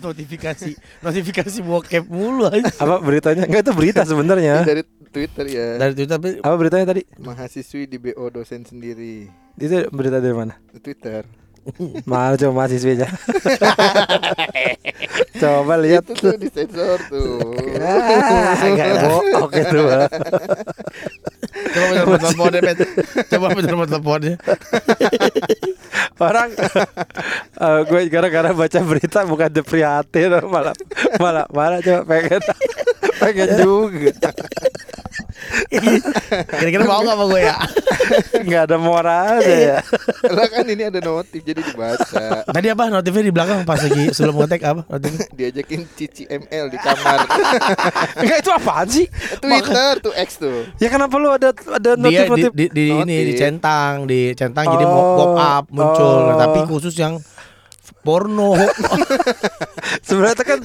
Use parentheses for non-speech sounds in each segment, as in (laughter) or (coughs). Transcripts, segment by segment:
dapat notifikasi (laughs) notifikasi bokep mulu aja. Apa beritanya? Enggak itu berita sebenarnya. Dari Twitter ya. Dari Twitter tapi Apa beritanya tadi? Mahasiswi di BO dosen sendiri. Itu berita dari mana? Twitter. Mana (laughs) coba mahasiswinya? coba lihat. Itu tuh disensor tuh. (laughs) Ah, Agak bohong itu. Coba bener nomor teleponnya Bet. Coba bener nomor teleponnya. (laughs) Orang eh, gue gara-gara baca berita bukan prihatin malah malah malah coba pengen pengen juga Kira-kira mau gak sama gue ya? nggak ada moralnya ya Lah kan ini ada notif jadi dibaca. Tadi apa notifnya di belakang pas lagi sebelum ngetek apa notifnya? Diajakin Cici ML di kamar. Enggak itu apaan sih Twitter tuh X tuh. ya kenapa lu ada ada Dia di, notif-notif di, di ini Notif. dicentang, dicentang jadi Oh, mau pop up muncul. Nah, oh. tapi khusus yang porno. (laughs) sebenarnya kan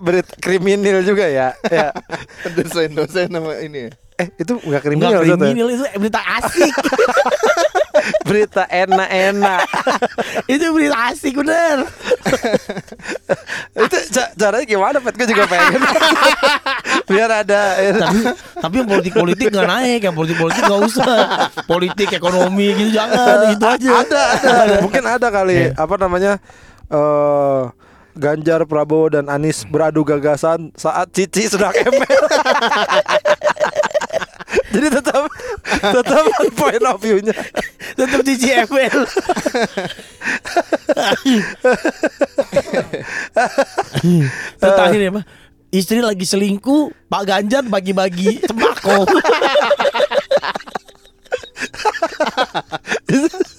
berita kriminal juga ya ya (laughs) Dosen-dosen nama ini. Eh itu nggak kriminal maksudnya? kriminal itu berita asik. (laughs) berita enak-enak (laughs) itu berita asik bener. itu ca- caranya gimana pet gue juga pengen (laughs) biar ada tapi tapi yang politik politik nggak naik, yang politik politik nggak usah. Politik ekonomi gitu jangan, itu aja. ada ada mungkin ada kali apa namanya eh Ganjar Prabowo dan Anies beradu gagasan saat Cici sedang ML. (laughs) Jadi tetap tetap point of view-nya. Tetap di CFL. Terakhir ya Pak Istri lagi selingkuh Pak Ganjar bagi-bagi sembako (laughs)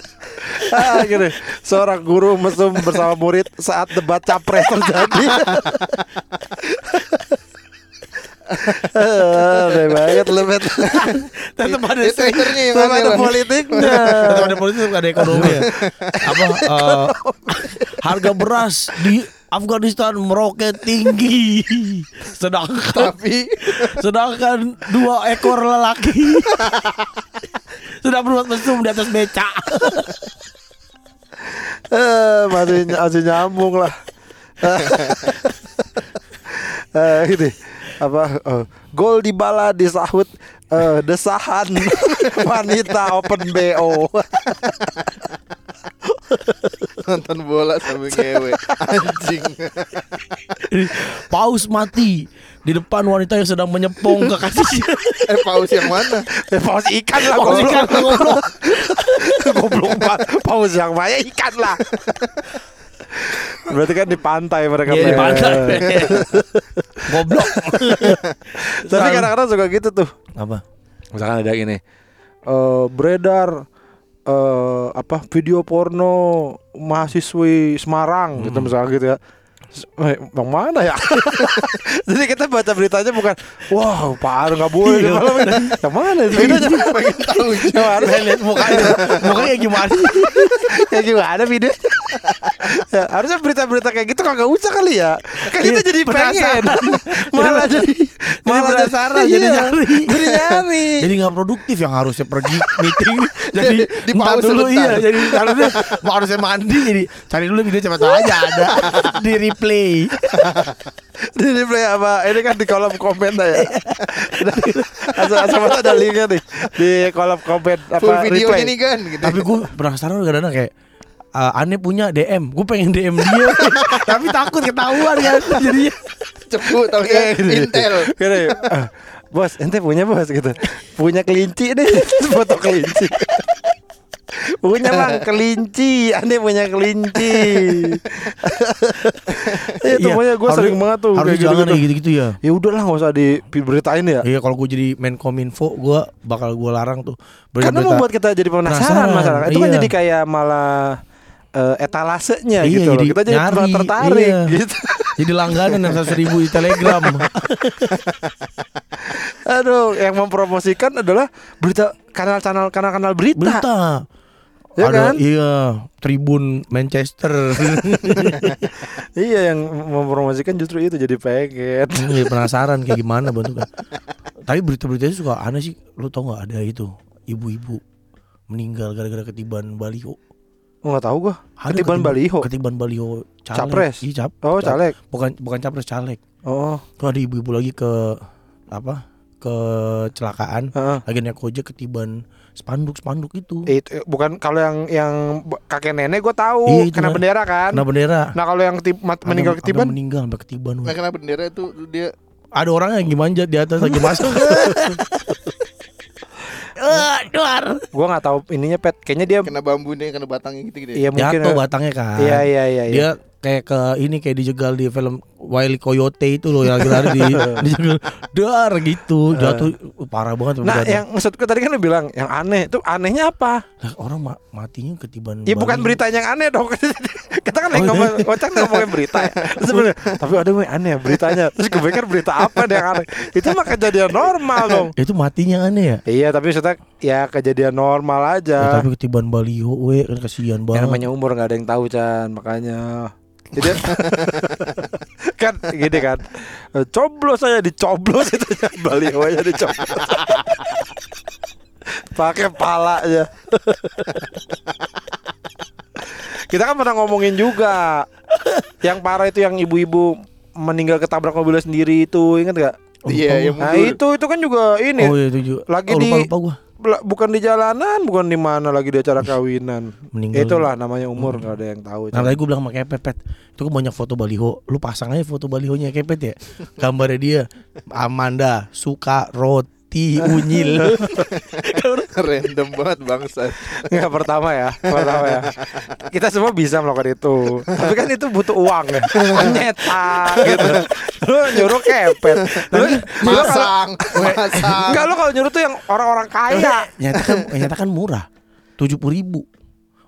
Ah, (laughs) gini. Seorang guru mesum bersama murid saat debat capres terjadi. Aneh banget lu Bet Tetap ada Itu Twitternya yang ada lah. politiknya Tetap ada politik ada ekonomi ya Apa eh, Harga beras di Afghanistan meroket tinggi Sedangkan Tapi Sedangkan dua ekor lelaki Sudah berbuat mesum di atas becak eh, masih, masih nyambung lah. (laughs) Eh, ini apa eh, gol di bala disahut eh, desahan (laughs) wanita open bo (laughs) nonton bola sambil ngewe anjing. Paus mati Di depan wanita yang sedang menyepong kekasihnya (laughs) eh paus yang mana? Eh, paus ikan lah Paus goblok. ikan, goblok. (laughs) goblok banget. Paus yang banyak ikan lah. Berarti kan di pantai mereka Iya di pantai. (laughs) Goblok. Tapi kadang-kadang suka gitu tuh. Apa? misalkan ada gini eh beredar eh apa video porno mahasiswi Semarang gitu misalnya gitu ya S- eh, mana ya? (laughs) Jadi kita baca beritanya bukan, wow parah nggak boleh, Iya. malah yang mana itu? Videonya pengen tahu yang mana? Lihat mukanya Mukanya gimana (laughs) ya gimana video? ya, harusnya berita-berita kayak gitu kagak usah kali ya. Kan kita Iya, jadi pengen, (laughs) malah jadi Malah penasaran, jadi iya, nyari. jadi nyari. Jadi nggak produktif yang harusnya pergi meeting Jadi Di pause dulu iya Jadi harusnya harusnya mandi Jadi cari dulu video cepat aja ada Di replay (laughs) di replay apa? Ini kan di kolom komen ya. (laughs) asal asal ada linknya nih di kolom komen apa Full video replay. ini kan gitu. Tapi gue penasaran kadang-kadang kayak eh, Aneh punya DM Gue pengen DM dia (laughs) Tapi takut ketahuan kan Jadinya cepu tau ya Intel. Gini, ah, bos, ente punya bos gitu. Punya kelinci deh, foto kelinci. Punya bang kelinci, aneh punya kelinci. (laughs) Itu Iya, pokoknya gue sering banget tuh kayak jangan gitu-gitu. kayak gitu-gitu ya Ya udahlah nggak usah diberitain ya. Iya kalau gue jadi Menkominfo Gue bakal gue larang tuh Karena membuat kita jadi penasaran Penasaran, masalah. Itu kan iya. jadi kayak malah eh, etalasenya Iya, gitu loh. jadi Kita jadi nyari, tertarik iya. gitu. (laughs) Jadi langganan yang seratus ribu di telegram (laughs) Aduh, yang mempromosikan adalah berita kanal-kanal kanal-kanal berita. Berita Ya Ada kan? iya Tribun Manchester (laughs) Iya, yang mempromosikan justru itu jadi pengen. (laughs) Iya penasaran kayak gimana bentuknya Tapi berita-beritanya suka aneh sih Lu tau gak ada itu Ibu-ibu Meninggal gara-gara ketiban baliho Oh nggak tahu gua. Ada Ketiban baliho. Ketiban baliho caleg. Capres. Iya, cap. Oh caleg. Bukan bukan capres caleg. Oh. Tuh ada ibu-ibu lagi ke apa? Kecelakaan. heeh. Lagi naik ojek ketiban spanduk-spanduk itu. Itu bukan kalau yang yang kakek nenek gue tahu Iya, kena kan. bendera kan. Kena bendera. Nah kalau yang ketib- mat- meninggal ada ketiban, meninggal sampai ketiban. Nah kenapa bendera itu dia Ada orang yang manjat di atas lagi masuk. (laughs) (laughs) Eh, duar. gue nggak tahu ininya pet. Kayaknya dia, kena bambu nih, kena batangnya gitu gitu. iya mungkin. Jatuh batangnya kan. Iya iya iya. iya. Dia kayak ke ini kayak dijegal di film Wiley Coyote itu loh yang lari di (laughs) dijegal dar gitu jatuh uh, parah banget Nah jatuh. yang maksudku tadi kan lu bilang yang aneh itu anehnya apa? Lah, orang ma- matinya ketiban Ya bukan beritanya yang aneh dong. (laughs) Kita kan lagi Oh, iya. ngomong, Ocak ngomongin berita ya. (laughs) Sebenarnya, tapi ada yang aneh ya beritanya. Terus gue pikir berita apa deh yang aneh. Itu mah kejadian normal dong. itu matinya aneh ya Iya tapi maksudnya ya kejadian normal Ya, aja. tapi ketiban baliho we kan kasihan Yang banget namanya umur nggak ada yang tahu Chan makanya. Jadi (laughs) kan gini kan coblos saya dicoblos itu baliho aja dicoblos. (laughs) Pakai pala aja. (laughs) Kita kan pernah ngomongin juga yang parah itu yang ibu-ibu meninggal ketabrak mobilnya sendiri itu ingat gak? Iya, yang Nah itu itu kan juga ini oh iya itu juga Lagi oh, lupa, di- lupa gua bukan di jalanan, bukan di mana lagi di acara kawinan. meninggal Itulah namanya umur nggak ada yang tahu. Nah tadi gue bilang sama Kepet Pet Itu kan banyak foto baliho Lu pasang aja foto balihonya Kepet ya Gambarnya dia Amanda Suka roti unyil (laughs) Random banget bangsa. Nggak pertama ya, pertama ya. Kita semua bisa melakukan itu. Tapi kan itu butuh uang ya. Nyetak gitu. Lu nyuruh kepet. Lu, Masang, masang. enggak lu kalau nyuruh tuh yang orang-orang kaya. Nyatakan Nyatakan murah tujuh puluh ribu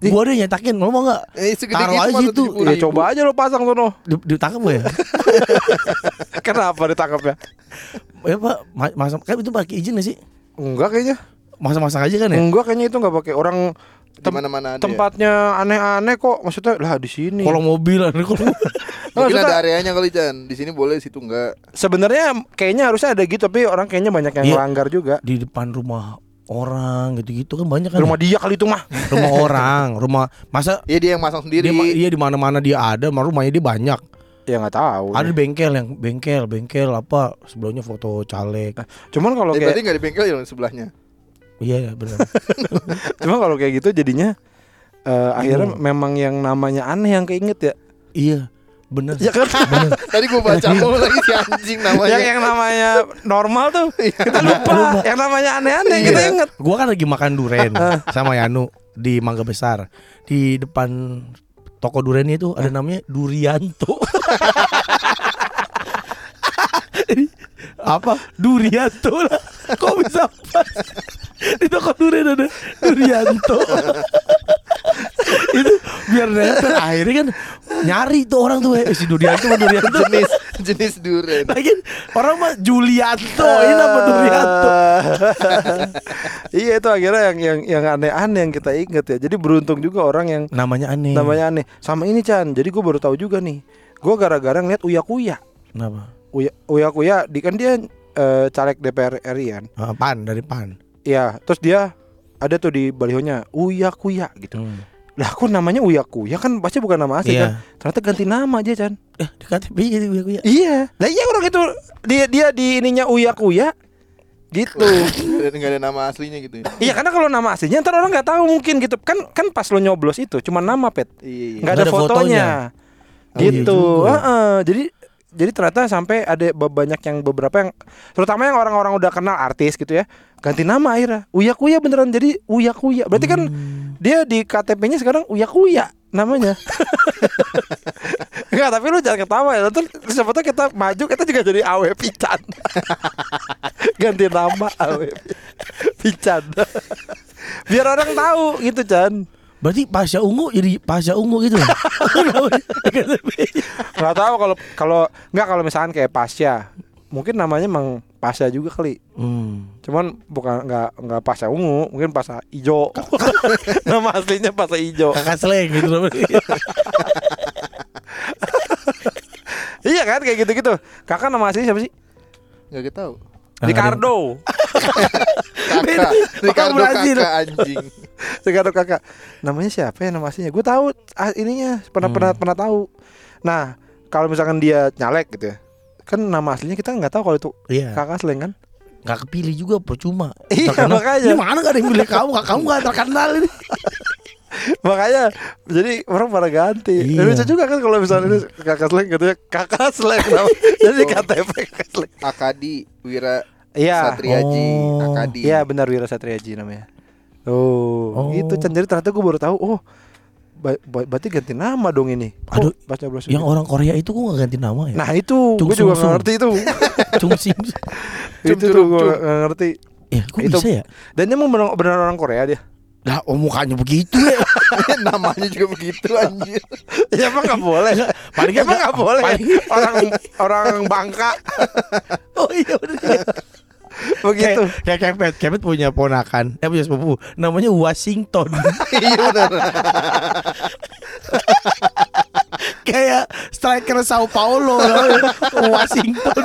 Gua ada yang nyetakin Lo mau gak Eh, segede Taruh gitu aja situ. 70.000. Ya coba aja lu pasang sono. Di- Ditangkap gak ya (laughs) Kenapa ditangkapnya? (laughs) Ya pak ma- Masa Kan itu pakai izin gak sih Enggak kayaknya. Masa-masa aja kan ya Enggak kayaknya itu enggak pakai orang Di tem- mana-mana ya? tempatnya aneh-aneh kok. Maksudnya lah di sini. Kalau mobil ada kalau (laughs) Mungkin ada areanya kali Chan. Di sini boleh, situ enggak. Sebenarnya kayaknya harusnya ada gitu tapi orang kayaknya banyak yang Iya. melanggar juga. di depan rumah orang gitu-gitu kan banyak kan Rumah dia kali itu mah. ya? (laughs) rumah orang rumah masa Iya dia yang masang sendiri. dia iya di mana-mana dia ada ma- rumahnya dia banyak Ya nggak tahu. ada di bengkel yang bengkel bengkel apa sebelumnya foto caleg Cuman kalau Eh, kayak berarti enggak di bengkel ya sebelahnya. iya ya benar (laughs) cuma kalau kayak gitu jadinya eh, akhirnya Hmm. memang yang namanya aneh yang keinget ya. iya benar Ya kan? (laughs) Tadi gua baca mulu lagi si anjing namanya. yang yang namanya normal tuh (laughs) kita lupa. Lupa. Yang namanya aneh-aneh Iya. kita inget. gua kan lagi makan duren sama Yanu di Mangga Besar di depan toko duren itu ada namanya Durianto (laughs) apa Durianto lah kok bisa pas di toko duren ada Durianto (laughs) itu biar nempel akhirnya kan nyari tuh orang tuh eh, si Durianto sama Durianto jenis jenis duren. lagi orang mah Julianto ini apa Durianto (laughs) iya itu akhirnya yang yang yang aneh-aneh yang kita inget ya. Jadi beruntung juga orang yang namanya aneh namanya aneh. Sama ini Chan. Jadi gue baru tahu juga nih. Gue gara-gara ngeliat Uya Kuya. kenapa Uya Uya Kuya di kan dia eh, caleg DPR RI kan. Ah, pan dari pan Iya, terus dia ada tuh di balihonya Uya Kuya gitu. Hmm. Lah kok namanya Uya Kuya kan pasti bukan nama asli kan. Iya. Ternyata ganti nama aja Chan. Eh, di KTP jadi gue ya. Iya. Lah iya orang itu dia dia di ininya Uya Kuya gitu. (laughs) Dan enggak ada nama aslinya gitu ya. iya karena kalau nama aslinya ntar orang nggak tahu mungkin gitu. Kan kan pas lo nyoblos itu cuma nama pet. Iya, iya. Nggak ada, Nggak ada fotonya. fotonya. Oh, iya gitu. juga. Heeh, jadi jadi ternyata sampai ada banyak yang beberapa yang terutama yang orang-orang udah kenal artis gitu ya ganti nama akhirnya. Uya Kuya beneran jadi Uya Kuya. Berarti kan Hmm. dia di KTP-nya sekarang Uya Kuya namanya. Enggak tapi lu jangan ketawa ya. Ntar siapa tahu kita maju kita juga jadi Awe Pican. (laughs) Ganti nama Awe Pican. Biar orang tahu gitu Chan Berarti Pasha Ungu jadi Pasha Ungu gitu. (laughs) Nggak tahu kalau kalau nggak kalau misalkan kayak Pasya mungkin namanya emang Pasya juga kali hmm. cuman bukan nggak nggak Pasya ungu mungkin Pasya ijo (laughs) nama aslinya Pasya ijo Kakak seleng gitu namanya. (laughs) iya kan kayak gitu gitu kakak nama aslinya siapa sih Enggak tahu. Ricardo. Kakak, Ricardo kakak anjing. (laughs) Ricardo kakak. Namanya siapa ya nama aslinya? Gue tahu ah, ininya pernah pernah pernah tahu. Nah, kalau misalkan dia nyalek gitu ya. Kan nama aslinya kita nggak tahu kalau itu Iya. kakak slang kan? Gak kepilih juga percuma. Iya, Terkenal. makanya. Ini mana gak ada yang pilih kamu? Kamu gak terkenal ini. (laughs) Makanya jadi orang pada ganti. Iya. Lucu juga kan kalau misalnya ini kakak slang katanya kakak slang (laughs) nama. Jadi Oh. KTP kakak slang. Akadi Wira Iya. Satriaji, Oh. Akadi. Iya benar Wira Satriaji namanya. Oh, Oh. itu Chan. Jadi ternyata gue baru tahu. Oh, ba- ba- berarti ganti nama dong ini. Aduh, baca bahasa Yang gitu? orang Korea itu kok gak ganti nama ya? Nah itu, Cung gue juga Sung. ngerti itu. (laughs) Chung Sim. Itu tuh gue nggak ngerti. Ya kok Itu- bisa ya? Dan dia mau benar, benar orang Korea dia. Lah oh mukanya begitu ya (laughs) Namanya juga begitu anjir. (laughs) ya emang nggak boleh. Paling emang nggak- nggak boleh. paling- orang orang Bangka Oh iya bener begitu. Kayak Kepet Kepet punya ponakan Eh punya sepupu Namanya Washington (laughs) Iya benar. Kayak striker Sao Paulo. Washington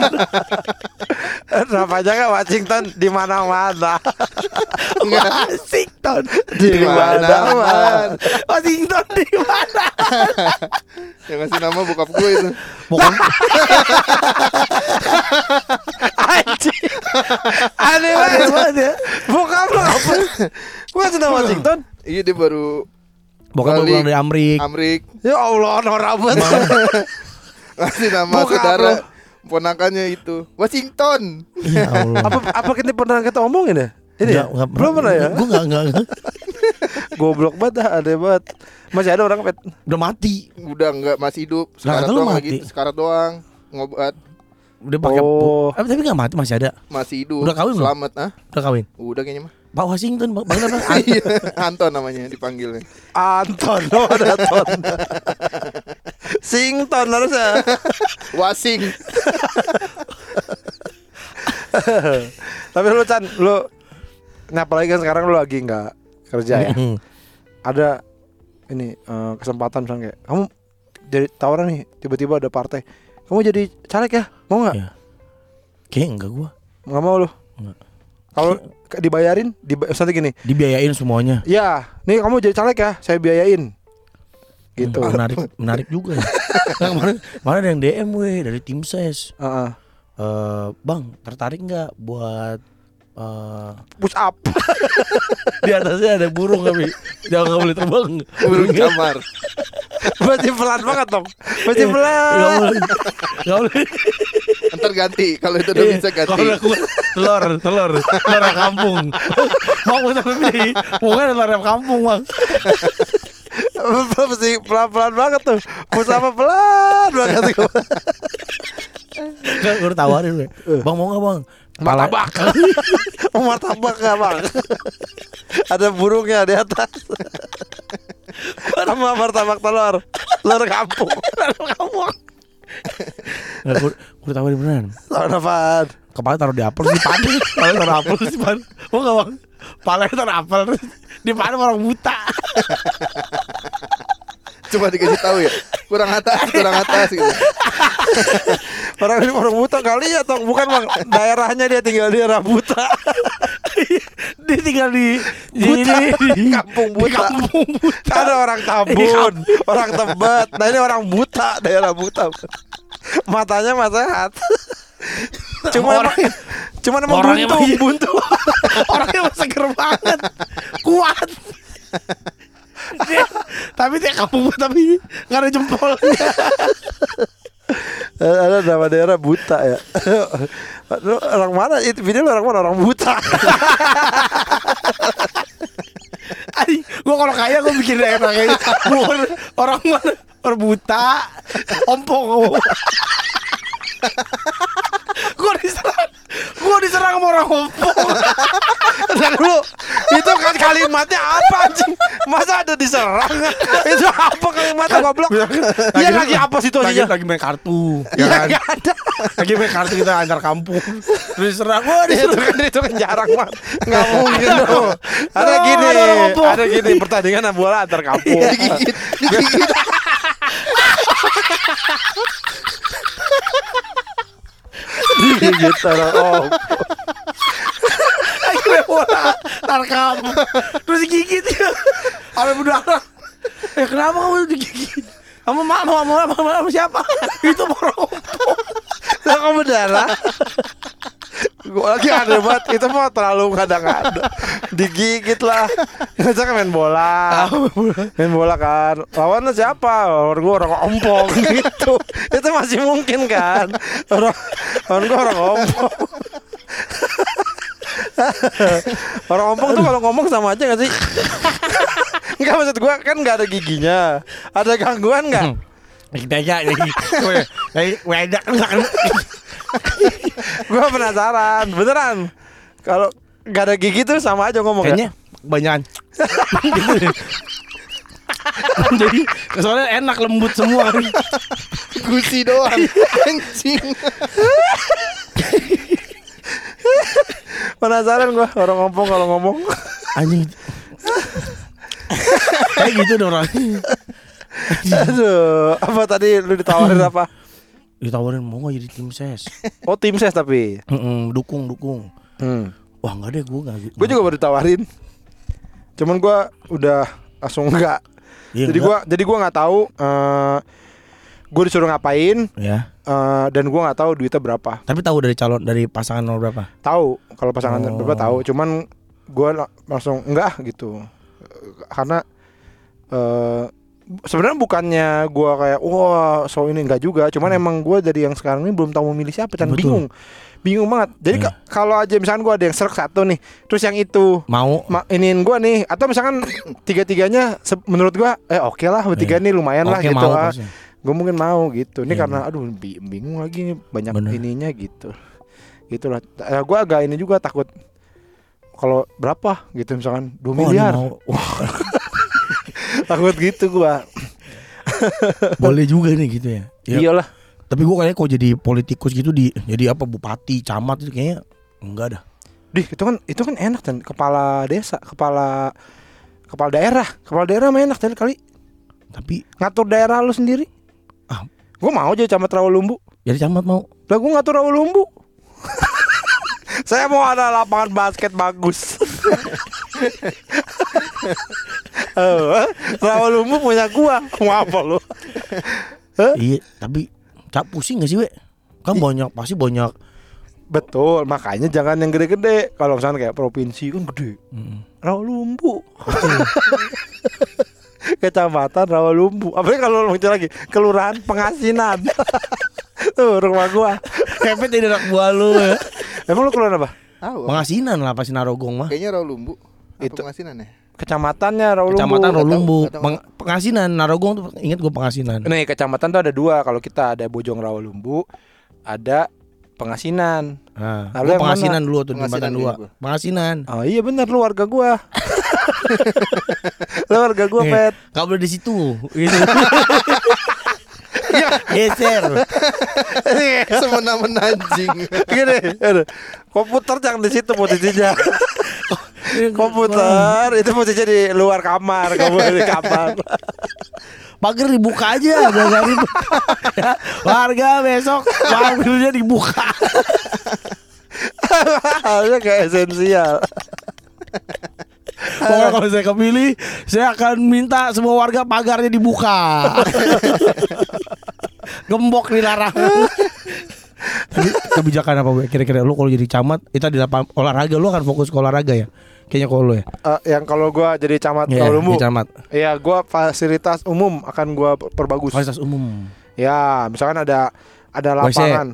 Namanya kan Washington di mana-mana. Washington Di mana-mana. Washington di mana Yang ngasih nama bokap gue itu. Bukan (laughs) Anjing. Aneh banget. ya Bukan lo apa? Gua sudah Washington. Iya dia baru Bukan baru Balik. pulang dari Amrik Amrik Ya Allah, norak banget. ngasih nama Bokap saudara lo. ponakannya itu Washington. Ya Allah apa apa kita pernah kita omongin ya? Ini ya? Nggak- nggak Belum pernah ya? Gue gak, nggak, nggak. Goblok banget dah, aneh banget. Masih ada orang pet. Udah mati Udah enggak masih hidup. Lu doang mati. lagi. Sekarat doang ngobat Udah pakai Oh. Eh, Tapi gak mati masih ada masih hidup. Udah kawin belum? Selamat ah. Udah kawin Udah kayaknya mah. Pak Washington Bang Bang apa? Iya, Anton namanya dipanggilnya. Anton, oh ada Anton. Sington harusnya. Wasing. (laughs) Tapi lu Chan, lu Nah apalagi kan sekarang lu lagi nggak kerja ya. Ada ini eh, kesempatan misalnya kayak Kamu jadi tawaran nih tiba-tiba ada partai Kamu jadi caleg ya? Mau nggak? Iya. Kayaknya enggak gua Nggak mau lu? Nggak. Kalau dibayarin, diba misalnya gini Dibiayain semuanya Ya, nih kamu jadi caleg ya, saya biayain Gitu Menarik menarik juga ya. (laughs) Nah, kemarin, kemarin ada yang DM weh dari tim ses Heeh. Eh, Bang tertarik nggak buat eh Push up. (laughs) Di atasnya ada burung tapi jangan nggak boleh terbang. Burung camar. (laughs) Berarti pelan banget dong. Berarti Nggak pelan. Boleh. Nggak boleh. Ntar ganti. Kalau itu udah bisa ganti. Kalau kuat, telur telur. Telur kampung. (laughs) Mau kita pilih pokoknya telur kampung bang Mesti pelan-pelan banget tuh. Push up pelan banget Nggak, gue tawarin bang mau nggak bang Pala- Martabak Oh martabak gak bang? Ada burungnya di atas. Sama martabak telur. Telur kampung. Kampung. Nggak, gue, gue udah tawarin beneran. Telur apaan? kepala taruh di apel di panen kepala taruh apel di panen mau nggak bang? Palanya taruh apel. Di panen orang buta. Cuma dikasih tahu ya. Kurang atas, kurang atas gitu. Orang ini orang buta kali ya toh Bukan bang. Daerahnya dia tinggal di daerah buta. (laughs) Dia tinggal di Buta. di, di, Kampung di buta. kampung buta. Ada orang Tambun Orang Tebet. Nah ini orang buta Daerah buta. Matanya mah sehat Cuma emang Orang- Cuma emang orangnya buntu. mah iya. Buntu. (laughs) Orangnya masih seger banget. Kuat. (laughs) Dia, tapi dia kampung buta tapi nggak ada jempolnya Ada nama daerah buta ya. Orang mana? Itu video orang mana? Orang buta. Ay, gua kalau kaya gua bikin daerah kayak orang mana? Orang buta. Ompong gua diserang gua diserang sama orang (laughs) Dan lu Itu kan kalimatnya apa anjing? Masa ada diserang? (laughs) Itu apa kalimatnya goblok? Iya. Lagi apa lagi, situasinya? lagi main kartu. Iya ya kan? ada. Lagi main kartu kita antar kampung. Terus diserang. Gua itu diserang. kan itu kan jarang banget. Nggak mungkin dong ada gini ada gini pertandingan bola antar kampung. Digigit, digigit. (laughs) gigitan oh, oh. akhirnya bola. Tarkam terus digigit. Ada berdarah ya kenapa kamu digigit? Kamu mak mau mau mau siapa? Itu merokok kamu darah? Gue lagi ada banget. Itu mah terlalu kadang-kadang Digigit lah. Kita kan main bola. Main bola kan. Lawannya siapa? Lawan gue orang ompong. (laughs) Gitu. Itu masih mungkin kan. Orang, lawan gue orang ompong. Orang ompong tuh kalau ngomong sama aja gak sih? Enggak maksud gue kan gak ada giginya. Ada gangguan gak? Tanya lagi Wedak (laughs) Gue penasaran Beneran Kalau gak ada gigi tuh sama aja ngomong ya? Kayaknya banyakan (laughs) Jadi soalnya enak lembut semua Gusi doang. Anjing. Penasaran gue orang ngomong kalau ngomong Anjing Kayak gitu dong orang Aduh Apa tadi lu ditawarin apa? Ditawarin mau gak jadi tim ses? (laughs) Oh tim ses tapi? Mm-mm, Dukung dukung. Hmm. Wah enggak deh gue gak Gue juga baru ditawarin. Cuman gue udah langsung enggak Iya, Jadi gue jadi gua nggak tahu eh Gue disuruh ngapain Ya eh, Dan gue nggak tahu duitnya berapa. Tapi tahu dari calon Dari pasangan nomor berapa? Tahu Kalau pasangan Oh. berapa tahu. Cuman gue langsung enggak gitu. Karena eh sebenarnya bukannya gua kayak wah so ini enggak juga cuman emang gua dari yang sekarang ini belum tahu mau milih siapa dan Hmm. Betul. bingung bingung banget jadi Iya. ka- kalau aja misalkan gua ada yang serak satu nih terus yang itu Mau ma iniin gua nih atau misalkan tiga tiganya menurut gua eh oke lah bertiga Iya. nih lumayan lah Oke gitu mau ah. pasti. gue mungkin mau gitu ini Iya, karena aduh bi- bingung lagi nih banyak Bener. ininya gitu gitulah eh, gue agak ini juga takut kalau berapa gitu misalkan 2 Oh, miliar mau. Takut gitu gua Boleh juga nih gitu ya Ya, iyalah Tapi gue kayaknya kok jadi politikus gitu di Jadi apa bupati, camat itu kayaknya Enggak dah Dih, itu kan itu kan enak kan kepala desa, kepala kepala daerah, kepala daerah mah enak kali kali Tapi ngatur daerah lu sendiri. Ah. Gue mau aja camat Rawalumbu. jadi camat mau Lah gue ngatur Rawalumbu. (laughs) Saya mau ada lapangan basket bagus. (laughs) oh, Rawalumbu punya gua. Mau apa lu? Iya tapi Cap pusing gak sih we? Kan banyak Pasti banyak Betul, makanya jangan yang gede-gede. Kalau misalnya kayak provinsi kan gede. Mm. Rawalumbu. (laughs) Kecamatan Rawalumbu. Apalagi kalau lu lagi kelurahan Pengasinan. (laughs) Tuh rumah gua. Kepet jadi anak buah lu ya Emang lu kelurahan apa? Tahu. Pengasinan lah pasti Narogong mah Kayaknya Rawalumbu. Apa Itu. pengasinan ya? Kecamatannya Rawalumbu. Kecamatan Rolumbu. Peng- Pengasinan Narogong tuh inget gue pengasinan Nih kecamatan tuh ada dua. Kalau kita ada Bojong Rawalumbu, ada Pengasinan. Nah, lu pengasinan dulu tuh di Pengasinan dua. gua. Pengasinan. Oh iya benar lu warga gua. (laughs) lu warga gua, Eh, Pet. Gak boleh di situ. Gitu. (laughs) Geser. Semena-mena anjing. (laughs) Gini, komputer jangan di situ posisinya. Komputer itu posisinya di luar kamar, kamu di kamar. (laughs) Pagar dibuka aja. Ya, (laughs) Warga besok pagarnya dibuka. Halnya kayak esensial. Pokoknya kalau saya kepilih, saya akan minta semua warga pagarnya dibuka. (laughs) Gembok dilarang. Tapi kebijakan apa? Kira-kira lu kalau jadi camat, itu di olahraga lu akan fokus ke olahraga ya? Kayaknya kalau lu ya. Eh, yang kalau gua jadi camat Iya, Rawalumbu, jadi camat. ya gua fasilitas umum akan gua perbagus. Fasilitas umum. Ya, misalkan ada ada WC. lapangan.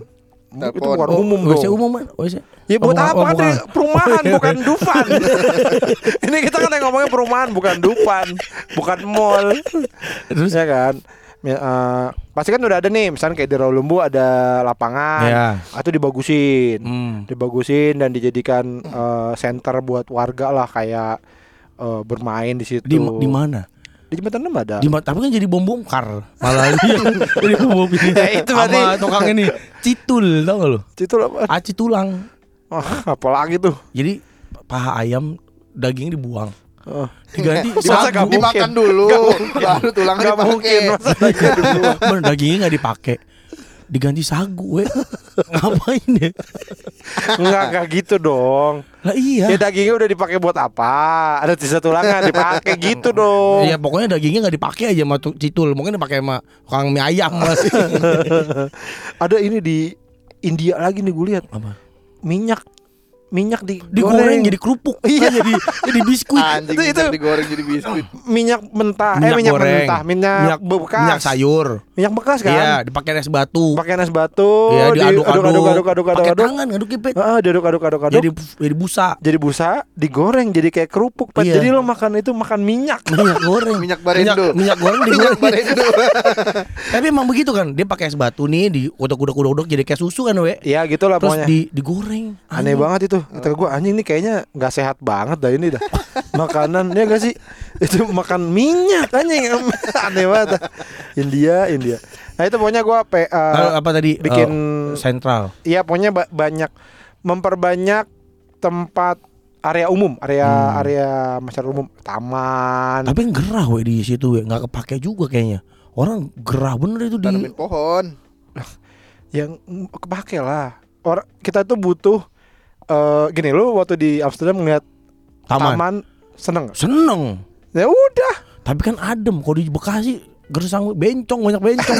Itu Telepon. bukan Oh, umum WC dong. umum kan? WC. Ya buat Oh, apa oh, kan perumahan Oh, (laughs) iya, bukan iya. Dufan. (laughs) Ini kita kan yang ngomongnya perumahan bukan Dufan, bukan mall. Terus? ya kan. Eh, pasti kan udah ada nih, misalnya kayak di Rawalumbu ada lapangan, Ya. atau dibagusin, Hmm. dibagusin dan dijadikan eh, center buat warga lah kayak eh, bermain di situ. Di, di mana? Di jembatan enam ada. Di tapi kan jadi bom bongkar. Malah dia (laughs) jadi bom bom ini. Ya, itu sama berarti- tukang ini citul tau gak lu? Situ apa? Aci tulang. Oh, apalagi tuh. Jadi paha ayam daging dibuang. Oh. Diganti Masa sagu. gak Dimakan dulu. (laughs) Baru tulangnya Gak mungkin masa. (laughs) Bener dagingnya nggak dipakai. diganti sagu, we. (laughs) Ngapain ya? Enggak enggak gitu dong. Lah iya. Ya dagingnya udah dipakai buat apa? Ada sisa tulangnya dipakai gitu dong. Iya pokoknya dagingnya nggak dipakai aja sama tu- Citul, mungkin dipakai sama tukang mie ayam masih. Ada ini di India lagi nih gue lihat Apa? minyak minyak di Digoreng jadi kerupuk, Iya. jadi jadi biskuit. (laughs) Anjing Itu- itu, digoreng jadi biskuit. minyak mentah eh Minyak minyak goreng. mentah minyak, minyak bekas minyak sayur. Minyak bekas kan Iya, dipakai es batu. pakai es batu Iya, diaduk-aduk. aduk aduk aduk aduk Pakai aduk tangan ngaduk pet. Ah, diaduk aduk aduk aduk Jadi jadi busa. jadi busa digoreng jadi kayak kerupuk Pet. Iya. jadi lo makan itu makan minyak Minyak goreng. (laughs) Minyak barendo. Minyak, minyak goreng (laughs) Minyak digoreng. barendo. (laughs) Tapi emang begitu kan, dia pakai es batu nih, di uduk-uduk-uduk jadi kayak susu kan, we. Iya gitu lah Terus pokoknya di digoreng. aneh Anjing. banget itu kata gue anjing ini kayaknya nggak sehat banget dah ini dah makanan ya gak sih itu makan minyak anjing (laughs) aneh banget. India India nah itu pokoknya gue pe, eh, Lalu apa tadi? bikin Eh, sentral. Iya, pokoknya ba- banyak memperbanyak tempat area umum, area Hmm. area masyarakat umum, taman. Tapi yang gerah we di situ we, nggak kepake juga kayaknya. Orang gerah bener itu di Tanamin pohon. yang kepake lah. Orang kita tuh butuh eh gini lu waktu di Amsterdam ngeliat taman. taman, seneng? Seneng. Ya udah. Tapi kan adem kalau di Bekasi gersang bencong banyak bencong.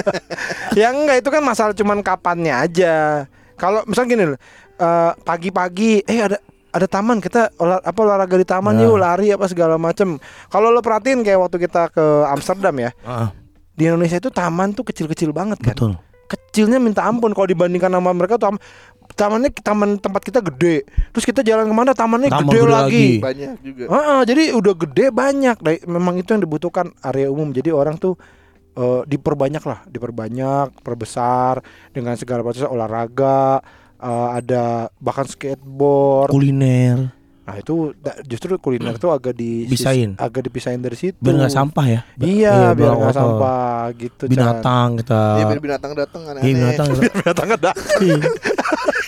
(laughs) ya enggak itu kan masalah cuman kapannya aja. Kalau misal gini loh, eh, pagi-pagi eh ada ada taman kita olah, apa olahraga di taman Ya. yuk lari apa segala macem. Kalau lo perhatiin kayak waktu kita ke Amsterdam ya, Ah, di Indonesia itu taman tuh kecil-kecil banget kan. betul. Kecilnya minta ampun kalau dibandingkan sama mereka tuh tamannya taman tempat kita gede. Terus kita jalan ke mana tamannya Taman gede, gede lagi. lagi. Banyak juga. Heeh, jadi udah gede banyak. Nah, memang itu yang dibutuhkan area umum. Jadi orang tuh eh, diperbanyak lah, diperbanyak, perbesar dengan segala macam olahraga, eh, ada bahkan skateboard. Kuliner. Nah itu justru kuliner tuh agak di Bisain. agak dipisahin dari situ. Biar nggak sampah ya. Iya, biar biar nggak sampah gitu. Binatang kita. Iya biar binatang datang Iya aneh-aneh. binatang. (laughs) kita. Binatang ada. (laughs)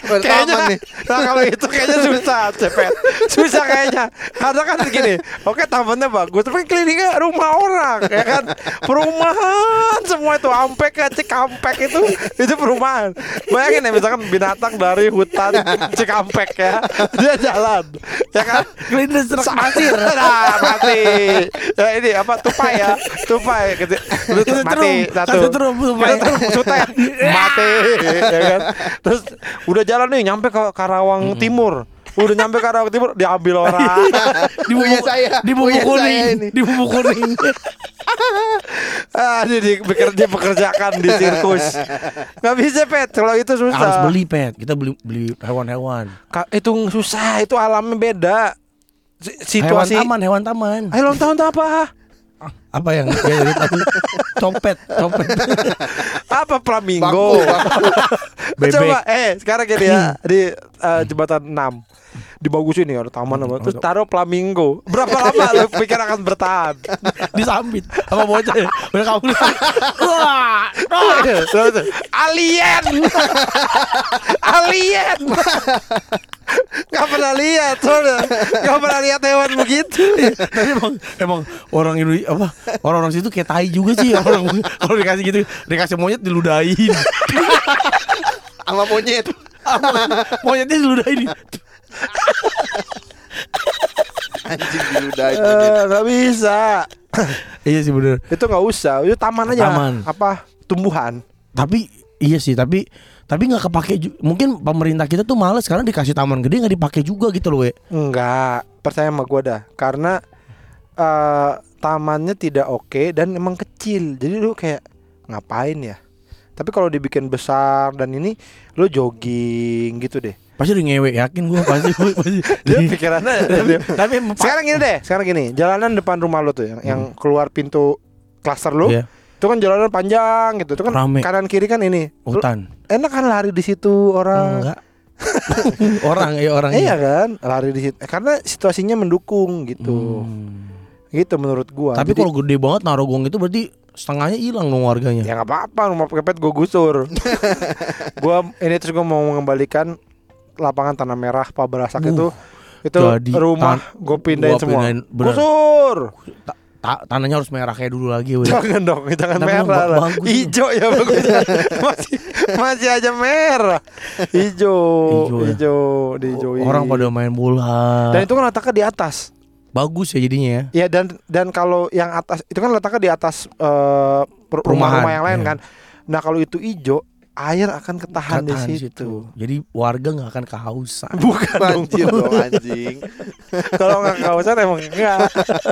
Kayaknya nih. (laughs) Nah kalau itu kayaknya susah cepet. Susah kayaknya. Karena kan gini Oke tamannya bagus Tapi kliniknya rumah orang Ya kan? Perumahan Semua itu Ampek ke Cikampek itu Itu perumahan. Bayangin ya misalkan binatang dari hutan Cikampek ya Dia jalan Ya kan? Kuliner serak pasir. (laughs) Nah mati. Ya ini apa Tupai ya? Tupai gitu. Mati Satu. Tupai. Ketrum, sutet (laughs) Mati Ya kan? Terus udah jalan nih Nyampe ke Karawang Timur Udah nyampe Karawang Timur Diambil orang (laughs) Di Punya saya, di saya kuning, ini. di bumbu kuning. (laughs) ah, Ini di- bekerja pekerjakan di sirkus Gak bisa pet Kalau itu susah Harus beli pet. Kita beli beli hewan-hewan. Ka- Itu susah Itu alamnya beda Si- Hewan Situasi taman, hewan taman. Tahun tuh apa? Apa yang ya, (laughs) copet, copet. (laughs) Apa Bangku, flamingo? bangku. (laughs) Bebek. Coba eh sekarang gini ya di eh, jembatan 6 dibagusin nih ada taman apa terus taruh flamingo berapa lama lu pikir akan bertahan (laughs) Disambit sama bocah. Udah kamu Wah. Alien alien nggak pernah lihat soalnya nggak pernah lihat hewan begitu Tapi emang emang orang Indonesia apa orang-orang situ kayak tai juga sih orang (laughs) kalau dikasih gitu dikasih monyet diludahin. (laughs) Sama monyet. Monyetnya diludahin. Anjing diludahin. Eh, nggak bisa (coughs) iya sih bener. itu nggak usah itu taman aja Taman. apa tumbuhan Tapi iya sih tapi tapi nggak kepake mungkin pemerintah kita tuh males karena dikasih taman gede nggak dipakai juga gitu loh we Enggak, percaya sama gua dah. Karena eh tamannya tidak oke dan emang kecil. Jadi lu kayak ngapain ya? Tapi kalau dibikin besar dan ini lu jogging gitu deh. pasti udah ngewe yakin gua pasti pasti (laughs) Dia pikirannya (laughs) tapi emang Sekarang gini deh, sekarang gini. Jalanan depan rumah lu tuh yang yang keluar pintu klaster lu. Iya. Itu kan jalanan panjang gitu. Itu kan Rame. kanan kiri kan ini. Lu- hutan Enak kan lari di situ orang. enggak (laughs) orang ya orang Iya kan, lari di situ. Eh, Karena situasinya mendukung gitu. Hmm. Gitu menurut gua. Tapi Jadi- kalau gede banget naruh gong itu berarti setengahnya hilang dong warganya. Ya nggak apa-apa rumah kepet gue gusur. (laughs) gua ini terus gua mau mengembalikan lapangan tanah merah Pabarasak Buh, itu itu jadi rumah tan- gue pindahin gua semua. pindahin, bener. Gusur. Ta- ta- tanahnya harus merah kayak dulu lagi, weh. Jangan dong, jangan Tapi merah lah. Hijau ya bagus. (laughs) masih masih aja merah. Hijau, Hijau ya. Orang pada main bola. Dan itu kan letaknya di atas. Bagus ya jadinya ya. Ya dan dan kalau yang atas itu kan letaknya di atas eh, Perumahan, rumah-rumah yang lain iya. kan. Nah kalau itu hijau, air akan ketahan di Katahan situ. Jadi warga nggak akan kehausan. (laughs) Bukan dong. Banjir dong anjing. (laughs) kalau nggak kawasan emang enggak.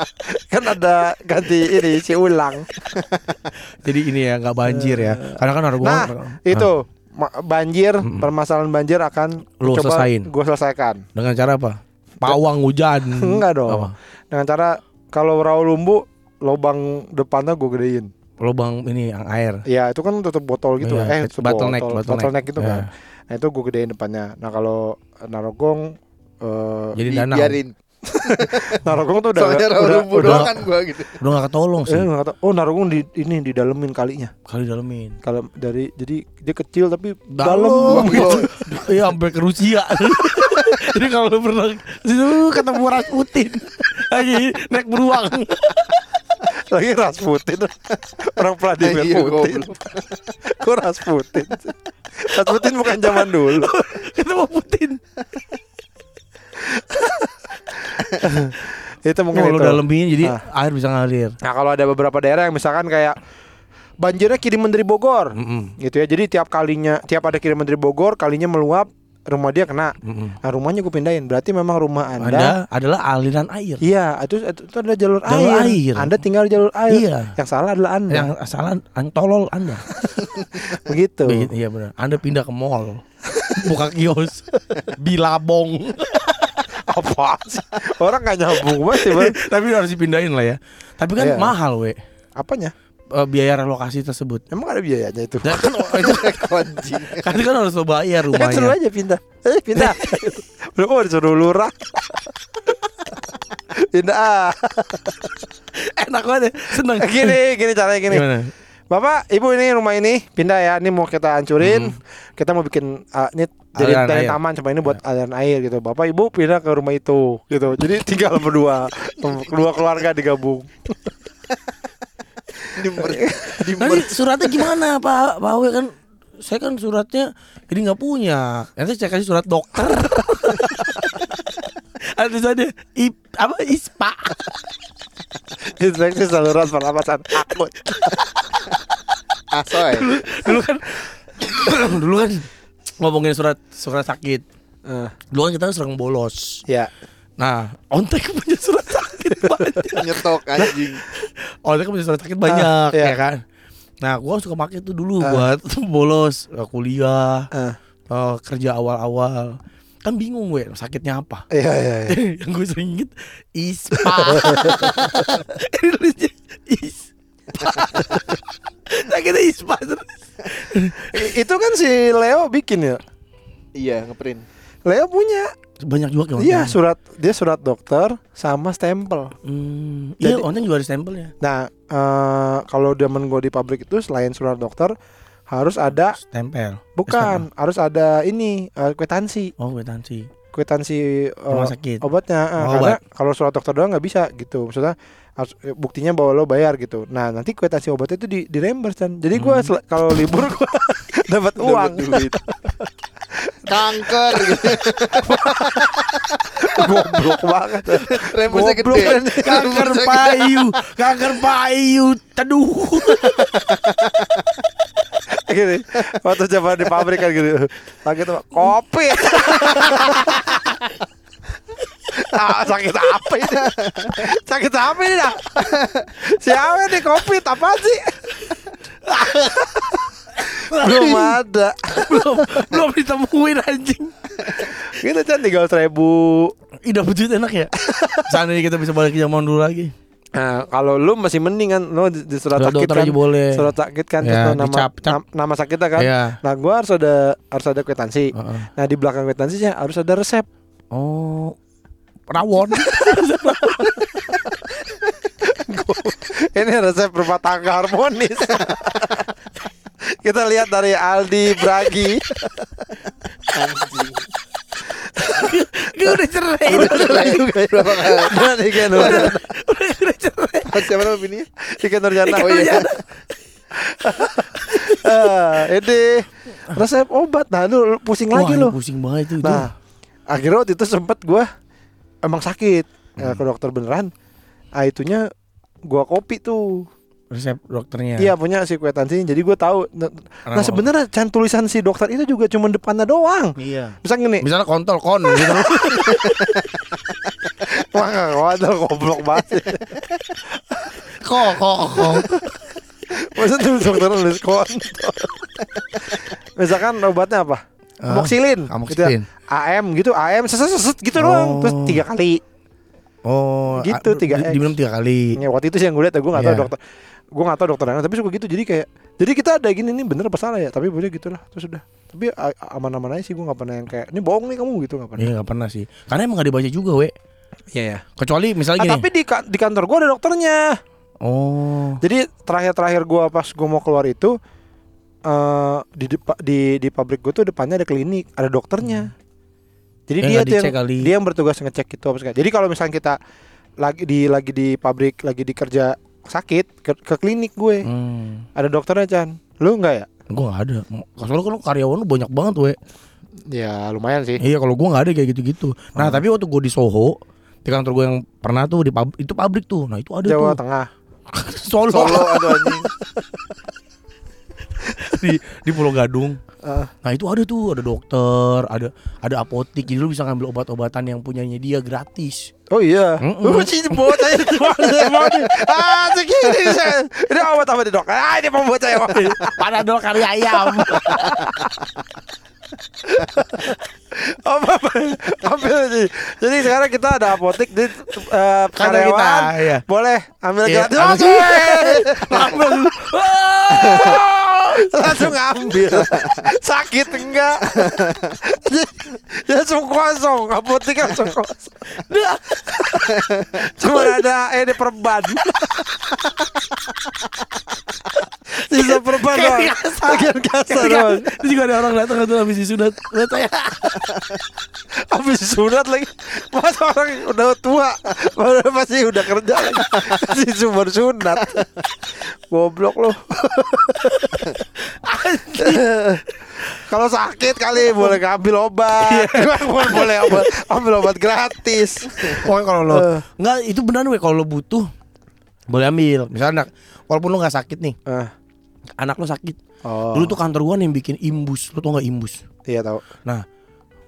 (laughs) kan ada ganti ini si ulang. Jadi ini ya nggak banjir ya. Karena kan harga Nah, Itu ma- banjir, permasalahan banjir akan Lu selesain. gue selesaikan. dengan cara apa? Pawang hujan. (laughs) Enggak dong. Apa? Dengan cara kalau rawa lumbu lubang depannya gue gedein. Lubang ini yang air. Ya itu kan tutup botol gitu Iya, eh bottleneck, botol, bottleneck. bottleneck gitu Iya. kan. Nah itu gue gedein depannya. Nah kalau narogong eh Jadi danau. Biarin. (laughs) narogong tuh udah Soalnya rawa udah, lumbu udah, doang kan gua gitu. Udah nggak ketolong sih. eh, oh narogong di ini didalemin kalinya. Kali dalemin. Kalau dari jadi dia kecil tapi Dalam. dalam. Gua- (laughs) Iya sampai ke Rusia. Jadi kalau lu pernah situ ketemu Rasputin lagi naik beruang. Lagi Rasputin Orang Vladimir Iya, Putin. Kok Rasputin Rasputin bukan zaman dulu ketemu Putin. Itu mungkin Kalau itu dalemin jadi Ah. air bisa ngalir. Nah kalau ada beberapa daerah yang misalkan kayak Banjirnya kiriman dari Bogor Mm-mm. Gitu ya Jadi tiap kalinya Tiap ada kiriman dari Bogor Kalinya meluap Rumah dia kena. Nah rumahnya gue pindahin Berarti memang rumah anda, Anda adalah aliran air. Iya itu, itu, itu adalah jalur, Jalur air. air. Anda tinggal di jalur air Iya. Yang salah adalah anda Yang salah an tolol Anda. (laughs) Begitu Begitu, iya benar. Anda pindah ke mall. Buka kios. Bilabong. (laughs) Apa sih Orang gak nyambung banget (laughs) sih. Tapi harus dipindahin lah ya. Tapi kan Iya. mahal, we. Apanya Eh, biaya relokasi tersebut. Emang ada biayanya itu Dan kan itu (laughs) Anjing. kan, kan harus lo bayar Ya kan suruh rumahnya. aja pindah. Eh pindah. (laughs) Belum oh disuruh lurah. (laughs) pindah. ah. Enak banget ya. Seneng. Gini, gini caranya gini. Gimana? Bapak, Ibu ini rumah ini pindah ya. Ini mau kita hancurin. Kita mau bikin ah, ini jadi Hmm. Aliran dari air. Ya. taman cuma ini buat aliran air gitu. Bapak, Ibu pindah ke rumah itu gitu. Jadi tinggal berdua. Kedua keluarga digabung. Dimber. Nanti suratnya gimana Pak Pak Awe kan saya kan suratnya jadi nggak punya. Nanti saya kasih surat dokter. (laughs) Ada tulisannya ip, apa ISPA. (laughs) Inspeksi saluran pernapasan akut. (laughs) Asoy. Dulu kan (coughs) dulu kan ngomongin surat surat sakit. Eh, Dulu kan kita sering bolos. ya. Nah, ontek punya surat (laughs) sakit banyak. Nyetok anjing. Ontek punya surat sakit banyak iya. ya kan. Nah, gua suka pakai itu dulu Ah. buat (laughs) bolos eh, kuliah, Eh, eh, kerja awal-awal. Kan bingung gue sakitnya apa. Iya iya iya. (laughs) yang gue sering inget ISPA Ini tulisnya ISPA Sakitnya ISPA terus Itu kan si Leo bikin ya. Iya, ngeprint. Leo punya. Banyak juga kawan Iya surat dia surat dokter sama stempel. hmm, Iya online juga ada stempelnya Nah eh, kalau zaman gue di pabrik itu selain surat dokter harus ada Stempel. Bukan harus ada ini eh, kwitansi. Oh kwitansi. Kwitansi eh, Rumah sakit. obatnya eh, Oh, karena kalau surat dokter doang nggak bisa gitu. Maksudnya harus, buktinya bahwa lo bayar gitu. Nah nanti kwitansi obatnya itu di di reimburse kan jadi gue Hmm. kalau libur gue (laughs) dapat uang. Kanker. Gitu. (laughs) goblok banget. Goblok, gede. Kanker payu. Kanker payu. Teduh. (laughs) Gini waktu zaman di pabrik kan gitu sakit apa? Kopi. (laughs) Ah, sakit apa ini? Sakit apa ini dah? Siapa nih kopi apa sih? Belum ada Belum Belum ditemuin anjing. Gitu kan tiga ribu Ih dapet duit enak ya? (laughs) Seandainya kita bisa balik ke zaman dulu lagi. Nah kalau lu masih mending kan lu di, di surat sakit kan? boleh. Surat sakit kan Ya, nama, dicap, cap. nam- nama sakitnya kan? Iya. Nah gua harus ada harus ada kwitansi. Heeh. nah di belakang kwitansinya harus ada resep. Oh Rawon. (laughs) Ini resep rumah tangga harmonis. (laughs) Kita lihat dari Aldi Bragi. Gue udah cerai Udah cerai berapa kali? Kan udah. Cerai Siapa nama bininya? di kantor jana. Oh iya. (laughs) Ah, Ede resep obat. Nah, lu pusing lagi lu. pusing banget itu. Nah, akhirnya waktu itu sempet gua emang sakit ya, ke dokter beneran. Ah itunya gua kopi tuh. Resep dokternya. Iya punya si kwetansi. Jadi gua tahu. Nah, nah sebenarnya can tulisan si dokter itu juga cuma depannya doang. Iya. Misalnya gini, Misalnya kontol kon gitu. (laughs) wah nggak waduh goblok banget. kok kok kok. Masa tuh dokter nulis kontol. Misalkan obatnya apa? Amoxilin. amoxilin. Gitu ya. AM gitu, AM seset seset gitu doang. Oh. Terus tiga kali. Oh, Gitu, tiga. Diminum tiga kali. Ya, waktu itu sih yang gue lihat, gue nggak tahu Iya. dokter, gue nggak tahu dokter tapi suka gitu. Jadi kayak, jadi kita ada gini nih bener apa salah ya? Tapi boleh gitu lah, terus udah. Tapi aman-aman aja sih, gue nggak pernah yang kayak, ini bohong nih kamu gitu nggak pernah. Iya nggak pernah sih. Karena emang gak dibaca juga, we. Iya ya. Kecuali misalnya Ah, gini. tapi di ka- di kantor gue ada dokternya. Oh. Jadi terakhir-terakhir gue pas gue mau keluar itu eh di, depa- di di pabrik gue tuh depannya ada klinik, ada dokternya. Jadi Ya, dia tuh yang kali. dia yang bertugas ngecek itu apa segala. Jadi kalau misalnya kita lagi di lagi di pabrik lagi di kerja sakit ke, ke klinik gue Hmm. ada dokternya Chan. Lu enggak ya? Gue gak ada. Soalnya kan karyawan lu banyak banget, we. Ya lumayan sih. Iya kalau gue nggak ada kayak gitu-gitu. Nah tapi waktu gue di Soho di kantor gue yang pernah tuh di pabrik itu pabrik tuh. Nah itu ada Jawa tuh. Tengah. (laughs) Solo, Solo aduh anjing. (laughs) (laughs) di di Pulau Gadung. Ah. Nah itu ada tuh ada dokter, ada ada apotik. Jadi lu bisa ngambil obat-obatan yang punyanya dia gratis. Oh iya. Mm-mm. Oh sih bocah itu Ah segini saya. Ini obat apa nih dok? Ah ini pembocah ya. (laughs) Panadol kari ayam. (laughs) ambil sih. Jadi sekarang kita ada apotik di eh, Kata kita, karyawan. iya. Boleh ambil Iya, gratis ambil. langsung. Ambil. Langsung ambil. (laughs) Sakit enggak? (laughs) ya langsung kosong, apotik langsung kosong. (laughs) Cuma ada eh di perban. Sisa perban doang. Bagian kasar doang. Terus juga ada orang datang tuh habis disunat. Lihat saya. Habis sunat lagi Mas orang udah tua pasti udah kerja lagi Masih sumber sunat Goblok lo Kalau sakit kali boleh ngambil obat (laughs) boleh, boleh obat, ambil obat gratis Pokoknya kalau lo Eh. Enggak itu benar weh kalau lo butuh boleh ambil. Misalnya walaupun lo nggak sakit nih, Ah. anak lo sakit. Oh Dulu tuh kantor gua nih yang bikin imbus. Lo tau nggak imbus? Iya tahu. Nah,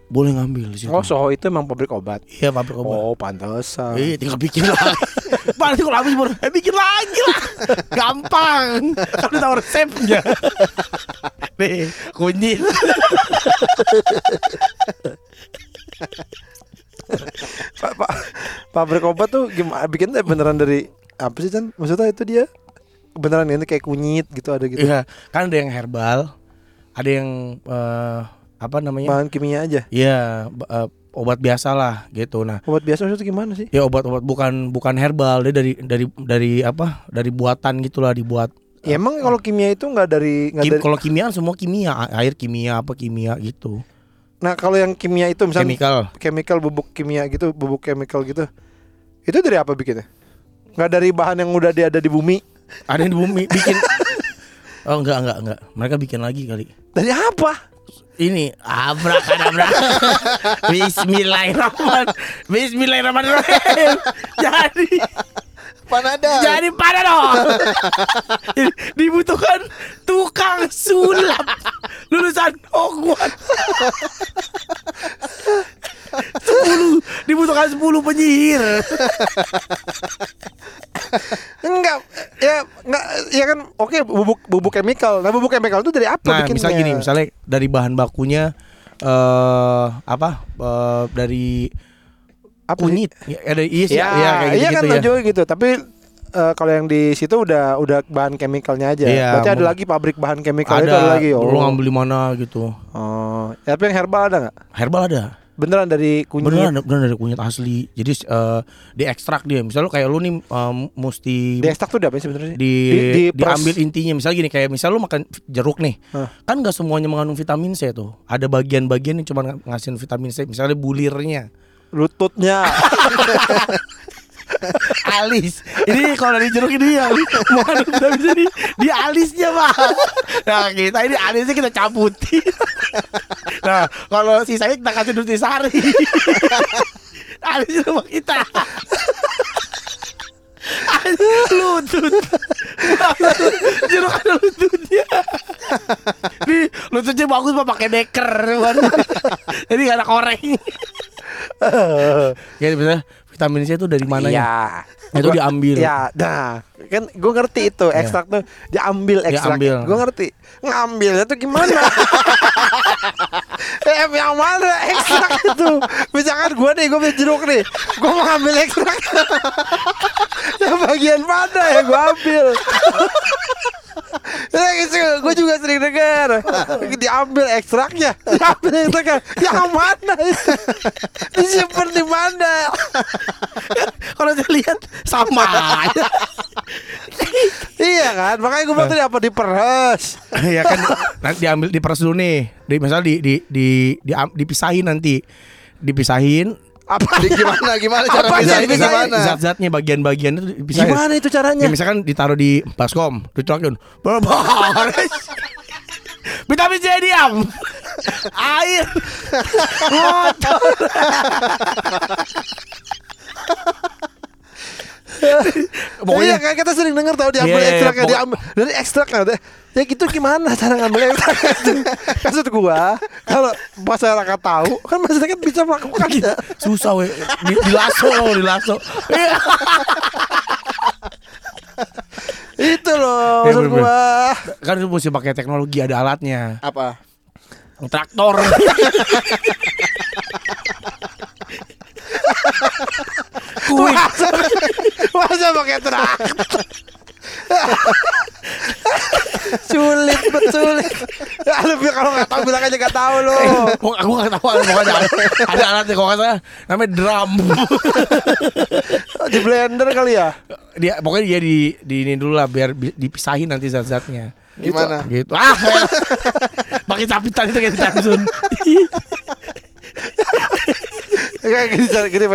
boleh ngambil di situ. Oh Soho itu emang pabrik obat Iya pabrik obat. Oh pantesan Iya tinggal bikin lagi (laughs) Berarti kalau habis baru Eh bikin lagi lah Gampang Kan udah tahu resepnya Nih kunyit Pa- pa- Pabrik obat tuh gimana bikinnya beneran dari apa sih Chan? Maksudnya itu dia beneran ini kayak kunyit gitu ada gitu. Iya kan ada yang herbal Ada yang eh, Apa namanya Bahan kimia aja. Iya eh, Obat biasa lah gitu Nah Obat biasa maksudnya gimana sih? ya obat-obat bukan bukan herbal Dia dari dari dari apa Dari buatan gitulah dibuat Ya emang kalau kimia itu nggak dari Kim, dari. Kalau kimia semua kimia Air kimia apa kimia gitu Nah kalau yang kimia itu misalnya Chemical chemical bubuk kimia gitu, bubuk chemical gitu, itu dari apa bikinnya? Nggak dari bahan yang udah ada di bumi? Ada di bumi bikin (laughs) Oh enggak enggak enggak Mereka bikin lagi kali Dari apa? Ini abrakadabra. (laughs) Bismillahirrahmanirrahim. Bismillahirrahmanirrahim. (laughs) Jadi Panada. jadi pada dong. (laughs) Dibutuhkan tukang sulap lulusan Hogwarts. 10 dibutuhkan 10 penyihir. Enggak, ya enggak, ya kan oke bubuk bubuk chemical. Nah bubuk chemical itu dari apa Nah, bikinnya? misal gini, misalnya dari bahan bakunya eh apa? eh, dari Apa kunyit. Ya, ada iya sih, Ya, iya kayak iya gitu, kan ya. juga gitu. Tapi eh, kalau yang di situ udah udah bahan chemicalnya aja. Iya, Berarti ada lagi pabrik bahan chemical ada, itu ada lagi. Oh. lu ngambil di mana gitu. Oh, ya, tapi yang herbal ada nggak? Herbal ada. Beneran dari kunyit. Beneran, beneran dari kunyit asli. Jadi eh diekstrak dia. Misalnya lu kayak lu nih em, mesti Di ekstrak tuh apa sih sebenarnya? di, di- di diambil intinya. Misalnya gini kayak misal lu makan jeruk nih. Hah. Kan nggak semuanya mengandung vitamin C tuh. Ada bagian-bagian yang cuma ng- ngasihin vitamin C. Misalnya bulirnya. Lututnya. (laughs) alis. Ini kalau dari jeruk ini yang mengandung vitamin C ini di alisnya pak. Nah kita ini alisnya kita cabutin. Nah kalau sisanya kita kasih nutrisari. Alisnya rumah kita. lutut jeruk ada lututnya Nih lututnya bagus pak pakai deker jadi gak ada koreng (laughs) ya bisa vitamin C itu dari mana ya Iya. itu diambil Ya, nah, kan gue ngerti itu ekstrak tuh diambil ekstrak. Diambil. Gue ngerti. Ngambilnya tuh gimana? (laughs) eh, yang mana ekstrak itu? Misalkan gue nih, gue jeruk nih, gue mau ngambil ekstrak. (laughs) yang bagian mana ya gue ambil? Ya gitu, gue juga sering dengar diambil ekstraknya, diambil ekstraknya, yang mana itu? Disimpan di mana? kalau saya lihat sama aja. Iya kan, makanya gue bilang tadi apa diperes. ya kan nanti diambil diperes dulu nih di misalnya di di di, di- dipisahin nanti dipisahin Apa? Di gimana gimana cara Apa bisa Bisa- gimana? zat-zatnya bagian-bagian itu dipisahin Gimana itu caranya? Ya misalkan ditaruh di baskom, dituangin. Baris. Vitamin C diam. Air. Motor. (laughs) Iya Pokoknya kan kita sering dengar tahu diambil Iya, iya, ekstraknya pokok- diambil dari ekstraknya deh. Ya gitu gimana cara ngambil ekstrak itu? (laughs) Maksud gua kalau masyarakat tahu kan masyarakat bisa melakukannya. susah we. Di, dilaso dilaso. (laughs) Itu loh Iya, maksud gua. kan itu mesti pakai teknologi ada alatnya. Apa? Traktor. Kuih. Masa, pakai traktor? sulit betul sulit. Ya, lu kalau nggak tahu bilang aja nggak tahu lo. Gua aku nggak tahu pokoknya ada, ada alatnya kalau nggak salah namanya drum. Di blender kali ya. dia pokoknya dia di di ini dulu lah biar bi- dipisahin nanti zat-zatnya. Gimana? Gitu. Ah. Pakai capitan itu kayak di Samsung. Kayak gini gini.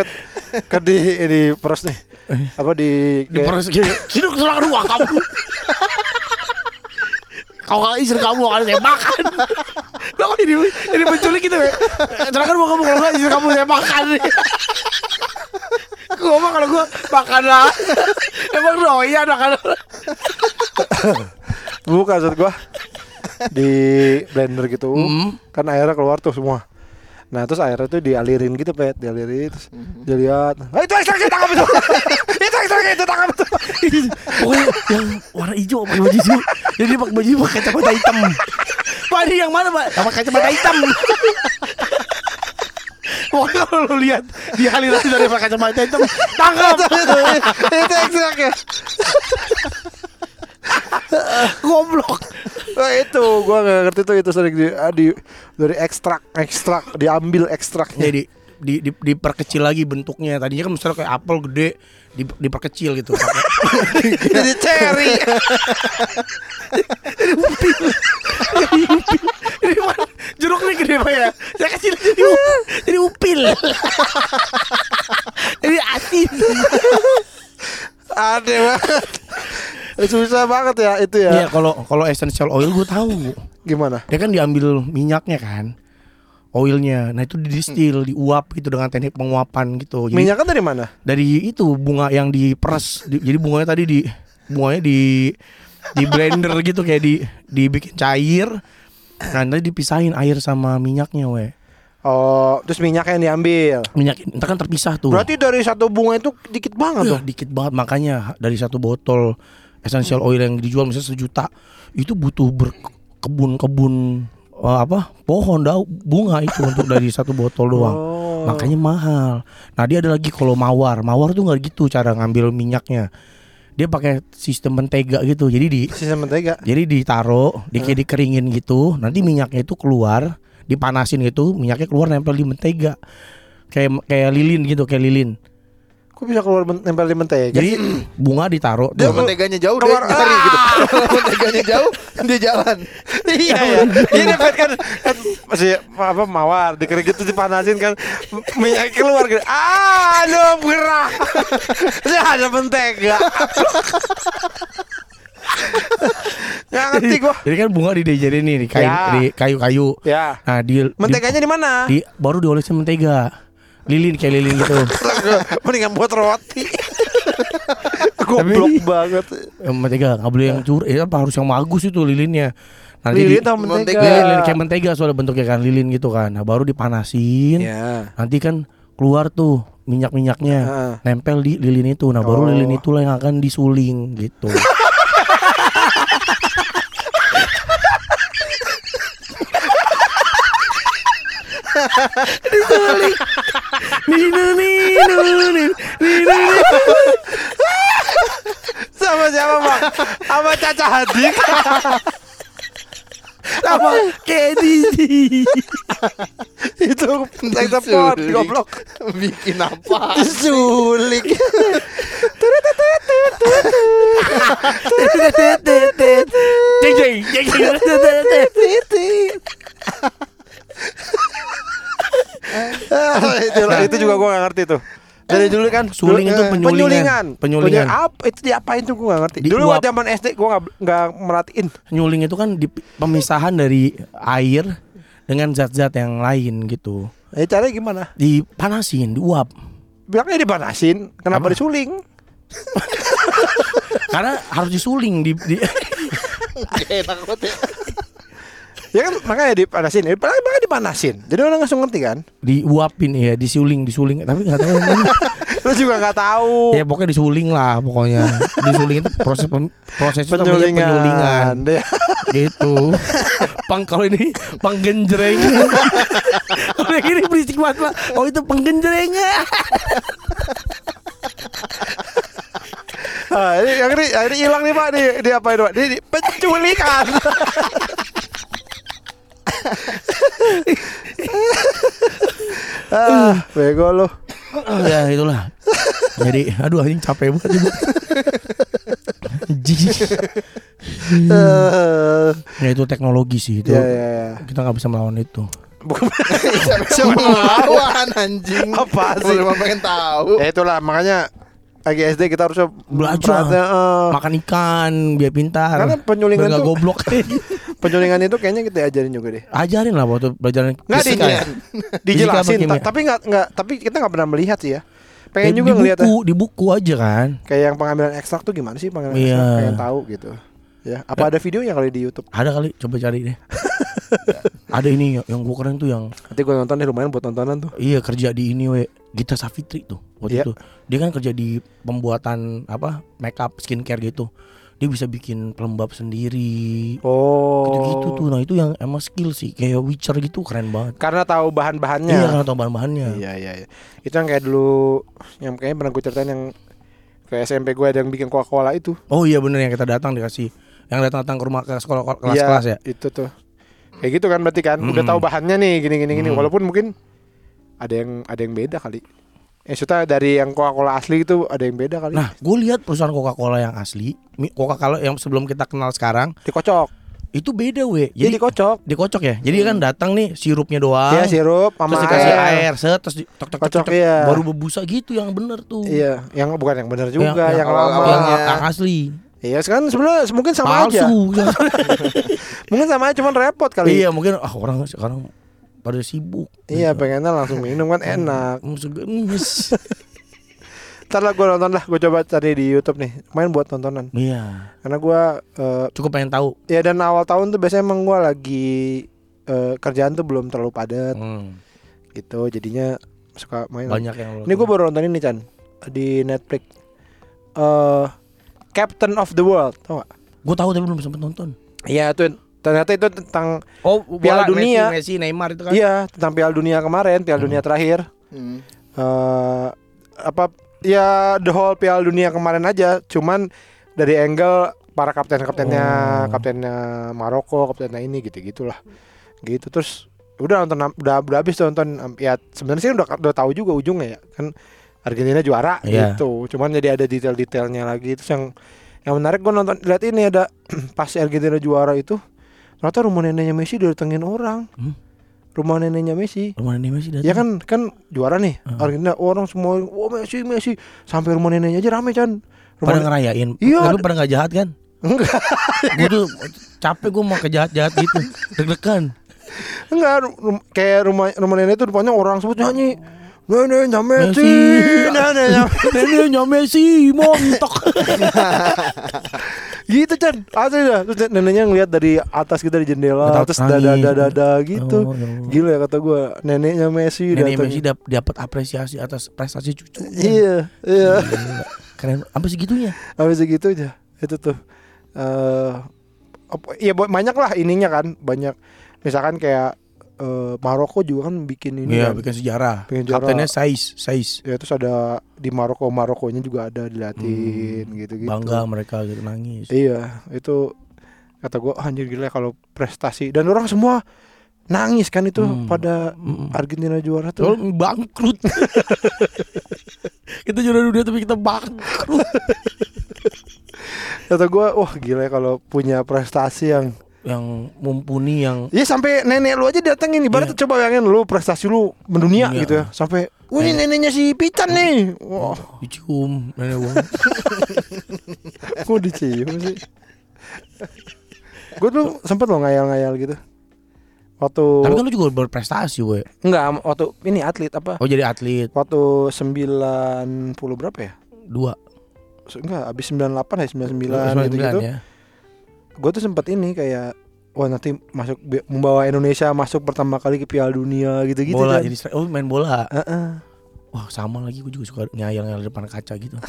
Kan di ini peres nih. Apa di Di proses gitu. Sini silakan ruang kamu. Kau kalau istri kamu akan saya makan. Kok ini ini menculik gitu ya. Silakan mau kamu kalau nggak istri kamu saya makan. Gue mah kalau gue makan lah. Emang doyan makan. Bukan maksud gua di blender gitu Hmm. kan airnya keluar tuh semua nah terus airnya tuh dialirin gitu pet dialirin terus dia lihat "Ah, itu ekstraknya tangkap itu (laughs) itu ekstraknya itu tangkap itu (laughs) Pokoknya yang warna hijau pakai baju hijau. Jadi dia pakai baju pakai kacamata hitam. Pak ini yang mana pak? Pakai kacamata hitam. (laughs) Pokoknya kalau lu lihat di aliran dari pakai kacamata hitam, tangkap. itu itu ekstraknya (laughs) Goblok. Nah, itu gua nggak ngerti tuh itu sering di, ah, di dari ekstrak ekstrak diambil ekstraknya Jadi di, di, diperkecil lagi bentuknya. Tadinya kan misalnya kayak apel gede, di, diperkecil gitu. (laughs) Jadi cherry Ini (laughs) mana? Jeruk nih gede pak ya. Saya kecil jadi upil. Jadi upil. jadi asin. aneh banget susah banget ya itu ya Iya kalau kalau essential oil gue tahu. gimana Dia kan diambil minyaknya kan. Oilnya, nah itu didistil, diuap gitu dengan teknik penguapan gitu. Jadi minyaknya dari mana dari itu bunga yang diperes, di- jadi bunganya tadi di bunganya di di blender gitu kayak di dibikin cair. Nah nanti dipisahin air sama minyaknya, we. oh terus minyaknya yang diambil Minyak itu kan terpisah tuh. berarti dari satu bunga itu dikit banget tuh dikit banget makanya dari satu botol essential oil yang dijual misalnya sejuta itu butuh berkebun-kebun eh, apa pohon daun bunga itu untuk dari (laughs) satu botol doang. Oh. Makanya mahal. Nah dia ada lagi kalau mawar, mawar tuh nggak gitu cara ngambil minyaknya. Dia pakai sistem mentega gitu. Jadi di sisa mentega jadi ditaruh, di kayak dikeringin gitu. Nanti minyaknya itu keluar, dipanasin gitu, minyaknya keluar nempel di mentega. Kayak kayak lilin gitu, kayak lilin. Kok bisa keluar men- nempel di mentega? Jadi bunga ditaruh Dia tuh. menteganya jauh dia Keluar- nyari gitu. Kalau (laughs) menteganya jauh dia jalan. iya ya. Ini kan, kan, kan masih apa mawar dikering gitu dipanasin kan minyak keluar gitu. Ah, aduh gerah. Ini ada mentega. Nggak ngerti gua. Jadi kan bunga di dijadiin nih di kayu Ya. di kayu-kayu. Ya. Nah, di Menteganya di mana? di baru diolesin mentega. Lilin kayak lilin gitu. (laughs) Mendingan buat roti. (laughs) Goblok Tapi- banget. Eh, mentega nggak boleh yang cur, eh, apa harus yang bagus itu lilinnya. Nanti Lilin di, atau mentega? lilin, lilin kayak mentega soalnya bentuknya kan lilin gitu kan. Nah, baru dipanasin. Ya. Nanti kan keluar tuh minyak-minyaknya Heeh. nempel di lilin itu. Nah, baru Oh. lilin itulah yang akan disuling gitu. (laughs) disuling. Nino nino nino nino. Sama siapa, Bang? Sama Caca Hadik. Sama Kedi. Itu pot Disulik. goblok. Bikin apa? Disulik. Jeng jeng jeng jeng. Ah, itu, itu juga gua gak ngerti tuh. Dari dulu kan Suling dulu- itu eh, penyulingan. Penyulingan. Apa itu diapain tuh gua gak ngerti. Dulu Diuap. waktu zaman SD gua gak, nggak merhatiin. Nyuling itu kan di, pemisahan dari air dengan zat-zat yang lain gitu. Eh caranya gimana? Dipanasin, diuap. Bilangnya dipanasin, kenapa Apa? disuling? (laughs) Karena harus disuling di, di (laughs) Enak banget ya. Ya kan makanya dipanasin. Eh, padahal makanya dipanasin. Jadi orang langsung ngerti kan? diuapin ya, disuling, disuling. Tapi nggak tahu. (laughs) Lu juga nggak tahu. ya pokoknya disuling lah pokoknya. Disuling itu proses pem, proses penyulingan. penyulingan. Deh. gitu. Pang kalau ini penggenjreng. Kalau ini berisik banget Pak. Oh itu penggenjreng. Ah, ini yang ini, ini hilang nih Pak nih. Di apa itu? Pak? Di, di penculikan. (laughs) ah, bego lu. ya itulah. Jadi aduh anjing capek banget juga. Ya itu teknologi sih itu. ya ya ya. Kita nggak bisa melawan itu. Bukan Siapa melawan anjing? Apa sih? Lu pengen tahu. ya itulah makanya lagi SD kita harus Belajar. eh, Makan ikan biar pintar. Karena penyulingan tuh- goblok. (laughs) penyulingan itu kayaknya kita ajarin juga deh. Ajarin lah waktu belajar Nggak fisika ya. (laughs) dijelasin, Fisika apa kimia? ta- tapi nggak nggak tapi kita nggak pernah melihat sih ya. Pengen Ya, juga di buku, di buku aja kan. kayak yang pengambilan ekstrak tuh gimana sih pengambilan Iya. ekstrak pengen tahu gitu. Ya, apa ada videonya kali di YouTube? Ada kali coba cari deh. (laughs) Ada ini yang, yang gua keren tuh yang Nanti gue nonton deh lumayan buat nontonan tuh. iya kerja di ini we Gita Savitri tuh waktu Iya. itu. Dia kan kerja di pembuatan apa makeup skincare gitu. Dia bisa bikin pelembab sendiri. Oh. Gitu-gitu tuh. Nah, itu yang emang skill sih. Kayak Witcher gitu keren banget. Karena tahu bahan-bahannya. Iya, karena tahu bahan-bahannya. Iya iya iya. Itu yang kayak dulu yang kayaknya pernah gue ceritain yang ke SMP gue ada yang bikin Coca-Cola itu. Oh iya bener yang kita datang dikasih. Yang datang-datang ke rumah ke sekolah Iya, kelas-kelas ya. Itu tuh. Kayak gitu kan berarti kan udah Mm. tahu bahannya nih gini gini gini Mm. walaupun mungkin ada yang ada yang beda kali. Eh sudah dari yang Coca-Cola asli itu ada yang beda kali. Nah, gue lihat perusahaan Coca-Cola yang asli, Coca-Cola yang sebelum kita kenal sekarang dikocok. itu beda we. Jadi Jadi dikocok. dikocok ya. Jadi kan datang nih sirupnya doang. Iya sirup sama terus dikasih air, set terus di tok tok tok, Kocok, tok, iya. baru berbusa gitu yang bener tuh. Iya, yang bukan yang benar juga, yang, yang, lama. yang, yang asli. Iya, sekarang sebenarnya mungkin sama aja. Palsu. (laughs) Mungkin sama aja cuman repot kali. iya, mungkin ah orang sekarang pada sibuk. Iya, pengennya langsung minum kan enak. (laughs) Ntar lah gue nonton lah, gue coba cari di YouTube nih. Main buat tontonan. Iya, Karena gue eh, cukup pengen tahu. ya dan awal tahun tuh biasanya emang gue lagi eh, kerjaan tuh belum terlalu padat Hmm, gitu. Jadinya suka main. banyak yang Ini gue baru nonton ini Chan di Netflix. Eh Captain of the World, tau gak? Gue tahu tapi belum sempat nonton. Iya itu ternyata itu tentang Oh, Piala Dunia. Messi, Messi, Neymar itu kan. iya tentang Piala Dunia kemarin, Piala Dunia terakhir. Hmm. eh apa ya the whole Piala Dunia kemarin aja cuman dari angle para kapten-kaptennya Oh. kaptennya Maroko kaptennya ini gitu gitulah gitu terus udah nonton udah udah habis nonton ya sebenarnya sih udah udah tahu juga ujungnya ya kan Argentina juara Iya. gitu. Cuman jadi ada detail-detailnya lagi itu yang yang menarik gue nonton lihat ini ada (clears throat) pas Argentina juara itu ternyata rumah neneknya Messi didatengin orang. Hmm? Rumah neneknya Messi. Rumah nenek Messi datang. Ya kan kan juara nih Hmm. Argentina orang semua wah Messi Messi sampai rumah neneknya aja rame pada Rumah ngerayain. Iya. Tapi pada nggak jahat kan? enggak (laughs) gue tuh capek gue mau kejahat-jahat gitu. Deg-degan. enggak ru- rum- kayak rumah rumah nenek itu depannya orang sebut nyanyi. Neneknya Messi, Messi. neneknya (laughs) Neneknya Messi montok. (laughs) gitu Chan asli dah terus neneknya ngeliat dari atas kita di jendela Ketawa terus dada dada dada gitu Oh, ya Allah. gila ya kata gue neneknya Messi Nenek datang. Messi dap- dapat apresiasi atas prestasi cucu. iya iya. Keren. Sampai segitunya. habis segitu aja itu tuh eh apa ya banyak lah ininya kan banyak misalkan kayak eh, Maroko juga kan bikin ini Iya, kan. bikin sejarah. Bikin sejarah. Kaptennya Sais, Sais. ya terus ada di Maroko Marokonya juga ada dilatih gitu gitu Hmm. Bangga mereka gitu nangis. iya itu kata gue anjir gila kalau prestasi dan orang semua nangis kan itu Hmm. pada Mm-mm. Argentina juara tuh bangkrut. (laughs) kita juara dunia tapi kita bangkrut. kata gue wah gila ya kalau punya prestasi yang Yang mumpuni yang Ya sampai nenek lu aja datengin ibarat Iya. coba bayangin lu prestasi lu mendunia Dunia. gitu ya. Sampai wah ini neneknya si Pican nih. Wah, dicium nenek gua. (laughs) kok dicium sih. Gue tuh sempet lo ngayal-ngayal gitu. Waktu Tapi kan lu juga berprestasi, we. enggak waktu ini atlet apa? Oh jadi atlet Waktu 90 berapa ya? dua, Enggak, habis 98 ya 99 99 gitu gitu. ya. Gue tuh sempet ini kayak Wah nanti masuk membawa Indonesia masuk pertama kali ke Piala Dunia gitu-gitu bola kan. jadi oh main bola. Heeh. Wah sama lagi gue juga suka ngayal-ngayal di depan kaca gitu. (laughs)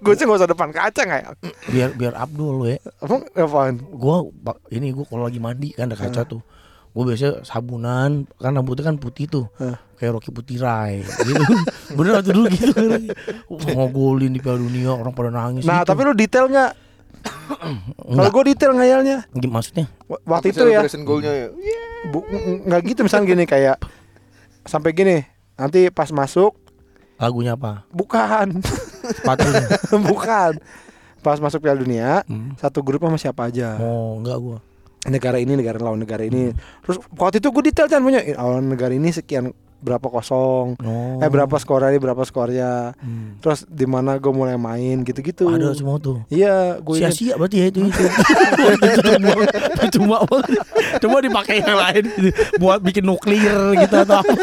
Gue sih gak usah depan kaca ngayal. Biar biar Abdul we. Emang apaan? Gua ba- ini gua kalau lagi mandi kan ada kaca tuh. Gue biasa sabunan kan rambutnya kan putih tuh. Hah. Kayak Rocky Putirai gitu. (laughs) Bener waktu dulu gitu (laughs) ngogolin di Piala Dunia orang pada nangis Nah, gitu. tapi lu detail nggak? Kalau gue detail ngayalnya. Gim- maksudnya Wa- Waktu itu ya, goalnya ya. bu- ng- nggak gitu misalnya gini kayak sampai gini. Nanti pas masuk lagunya apa? bukan, Sepatunya. (laughs) bukan. Pas masuk Piala Dunia, Hmm. satu grup sama siapa aja. Oh, enggak gua. Negara ini, negara lawan negara ini. Terus waktu itu gue detail kan punya lawan negara ini sekian berapa kosong. Oh. Eh berapa skornya, berapa skornya. Hmm. Terus di mana gue mulai main gitu-gitu. Ada semua tuh. Iya, gue Sia-sia berarti ya itu itu. itu cuma cuma cuma dipakai yang lain buat bikin nuklir gitu atau apa.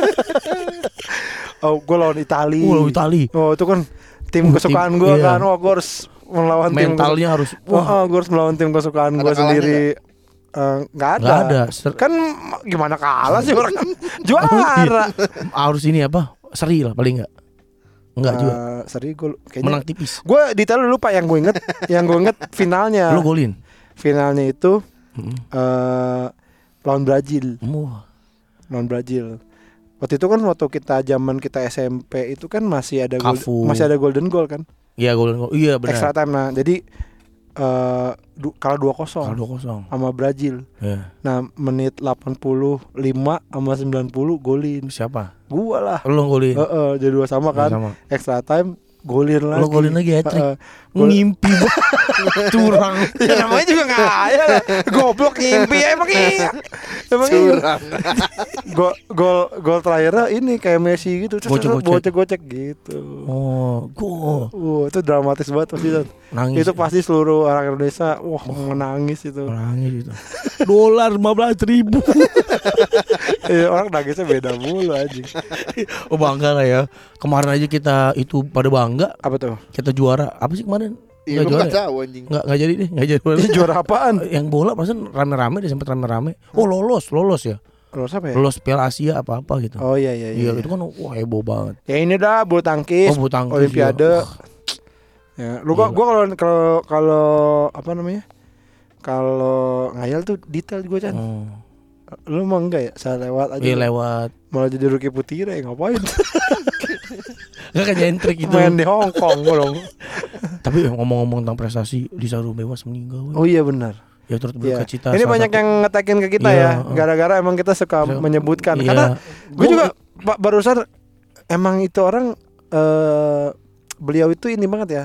Oh, gue lawan Itali. Oh, Itali. Oh, itu kan tim Uh, kesukaan tim- gue iya. kan. Oh, gue harus melawan tim Mentalnya harus kesukaan. Oh, wah, gue harus melawan tim kesukaan gue sendiri. Eh, Nggak ada. nggak ada. Ser- Kan gimana kalah sih orang kan (laughs) (laughs) juara. harus ini apa? Seri lah paling enggak. Enggak juga. Eh, seri gue kayaknya. Menang tipis. Gue detail lupa yang gue inget. (laughs) yang gue inget finalnya. Lu golin. Finalnya itu eh lawan Brazil. Wah. lawan Brazil. Waktu itu kan waktu kita zaman kita SMP itu kan masih ada gol- Cafu. masih ada golden goal kan. Iya golin gol. Iya Extra benar. time nah. Jadi eh du- kalah 2-0 Kalau 2-0. sama Brazil. Iya. Nah, menit 85 sama 90 golin. Siapa? Gua lah. Lu golin. Heeh, jadi dua sama kan. Sama. Extra time golin lagi. Lu golin lagi hat-trick. Heeh. Gol- Ngimpi (laughs) curang. ya namanya juga nggak ya. Goblok ngimpi ya emang iya. Emang iya. Curang. (laughs) Gol gol gol terakhirnya ini kayak Messi gitu. Gocek-gocek. Gocek-gocek gitu. Oh, gua Wah, itu dramatis banget pasti nangis. Itu pasti seluruh orang Indonesia wah menangis itu. nangis itu. (laughs) Dolar 15 ribu. Eh, orang nangisnya beda mulu anjing. Oh bangga lah ya. Kemarin aja kita itu pada bangga Apa tuh? kita juara. Apa sih kemarin? Iya, nggak ya? tahu anjing. Nggak nggak jadi deh, nggak jadi. Ini (laughs) juara apaan? (laughs) Yang bola perasaan rame-rame deh sempat rame-rame. Oh lolos, lolos ya. Lolos apa ya? Lolos Piala Asia apa-apa gitu. Oh iya iya iya, iya. itu kan wah heboh banget. Ya ini dah bulu tangkis. Oh, bulu tangkis, Olimpiade. iya. Ya, lu gua gua kalau kalau kalau apa namanya? Kalau ngayal tuh detail gua. Oh. Lu mah enggak ya? Saya lewat aja. Iya lewat. Malah jadi rookie putih ya ngapain? (laughs) Enggak kan nyentrik gitu. Main di Hong Kong dong. (laughs) Tapi ngomong-ngomong tentang prestasi, Lisa Rumewas meninggal. Oh iya benar. Ya turut Iya. berduka cita. Ini banyak satu- yang ngetekin ke kita Iya, ya. uh. Gara-gara emang kita suka Iya. menyebutkan. Iya. Karena gue juga ba- barusan emang itu orang eh beliau itu ini banget ya.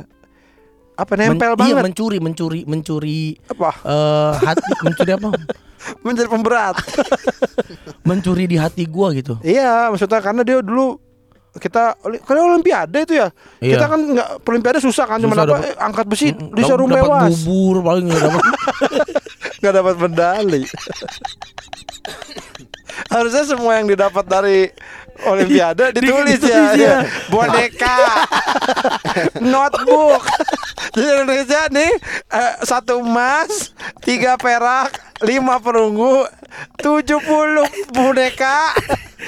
Apa Men- nempel iya, banget mencuri mencuri mencuri apa? eh hati (laughs) mencuri apa Menjadi pemberat. (laughs) mencuri di hati gua gitu iya, maksudnya karena dia dulu kita karena olimpiade itu ya. Iya. Kita kan nggak olimpiade susah kan cuma Susah dapet- eh, angkat besi Mm, serum dapat bubur paling nggak dapat (laughs) nggak dapat medali. (laughs) Harusnya semua yang didapat dari Olimpiade ditulis ya, Ditulis ya. ya. boneka, (laughs) notebook. Jadi Indonesia nih eh, satu emas, tiga perak, lima perunggu, tujuh puluh boneka,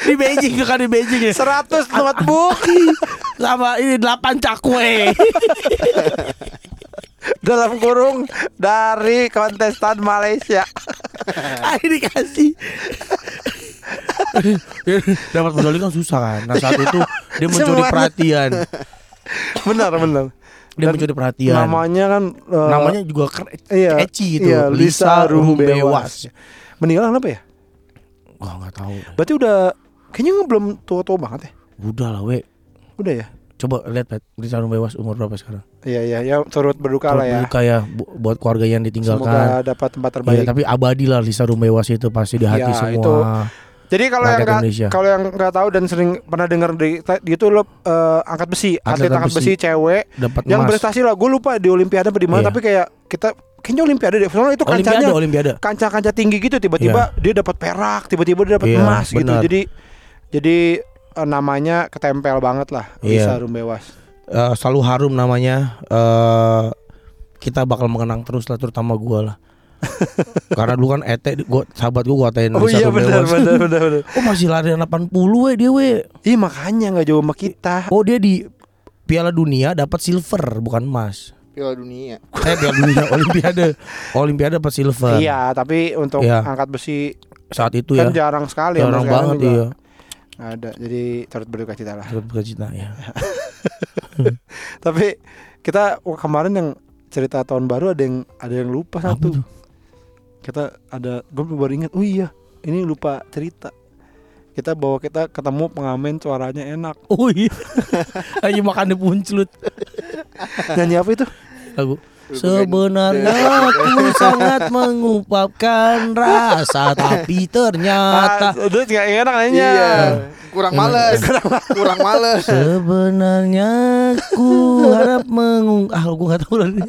di Beijing kan di Beijing ya seratus notebook (laughs) sama ini delapan cakwe (laughs) dalam kurung dari kontestan Malaysia. ah ini kasih dapat medali kan susah kan nah saat itu dia (laughs) mencuri perhatian Benar benar. dia Dan mencuri perhatian Namanya kan eh, namanya juga keren iya, eci gitu iya, Lisa Rumbewas. Rumbewas meninggal kenapa ya? wah nggak tahu Berarti udah kayaknya belum tua-tua banget ya? udah lah we Udah ya? coba lihat Pet Lisa Rumbewas umur berapa sekarang Iya iya ya turut berduka lah ya. Berduka ya bu- buat keluarga yang ditinggalkan Semoga dapat tempat Iya, terbaik. tapi abadi lah Lisa Rumbewas itu pasti di hati Ya, semua. itu Jadi kalau yang nggak kalau yang nggak tahu dan sering pernah dengar di di itu lo eh, angkat besi, atlet, Atlet angkat angkat besi, cewek Dapat yang emas. prestasi lah. Gue lupa di olimpiade apa di mana Iya. tapi kayak kita kayaknya olimpiade deh. Soalnya itu kancanya Olimpiade. kancah-kancah tinggi gitu tiba-tiba dia dapat perak, tiba-tiba dia dapat Iya, emas gitu. benar. Jadi jadi eh, namanya ketempel banget lah Lisa Iya. Rumbewas. Eh, selalu harum namanya. eh kita bakal mengenang terus lah, terutama gua lah. (laughs) Karena dulu kan Ete, gua sahabat gua katain Oh iya benar benar benar benar. (laughs) Oh masih lari 80 we dia we. Ih makanya nggak jauh sama kita. Oh dia di Piala Dunia dapat silver bukan emas. Piala Dunia. (laughs) Eh Piala Dunia Olimpiade. Olimpiade dapat silver. Iya, tapi untuk Iya. angkat besi Saat itu kan ya. jarang sekali Jarang banget juga iya. ada. Jadi turut berduka cita lah. Turut bercita ya. Tapi kita wah, kemarin yang cerita tahun baru ada yang ada yang lupa Apa satu. tuh? Kita ada gue baru ingat. Oh iya, ini lupa cerita. Kita bawa kita ketemu pengamen suaranya enak. (laughs) Oh iya. (laughs) Lagi makan di puncelut. (laughs) Nyanyi apa itu? Lagu Sebenarnya aku sangat mengungkapkan rasa Tapi ternyata Ah, udah nggak enak nanya. Iya. Kurang males. Kurang males. Sebenarnya aku harap mengung Ah gue gak tahu lagi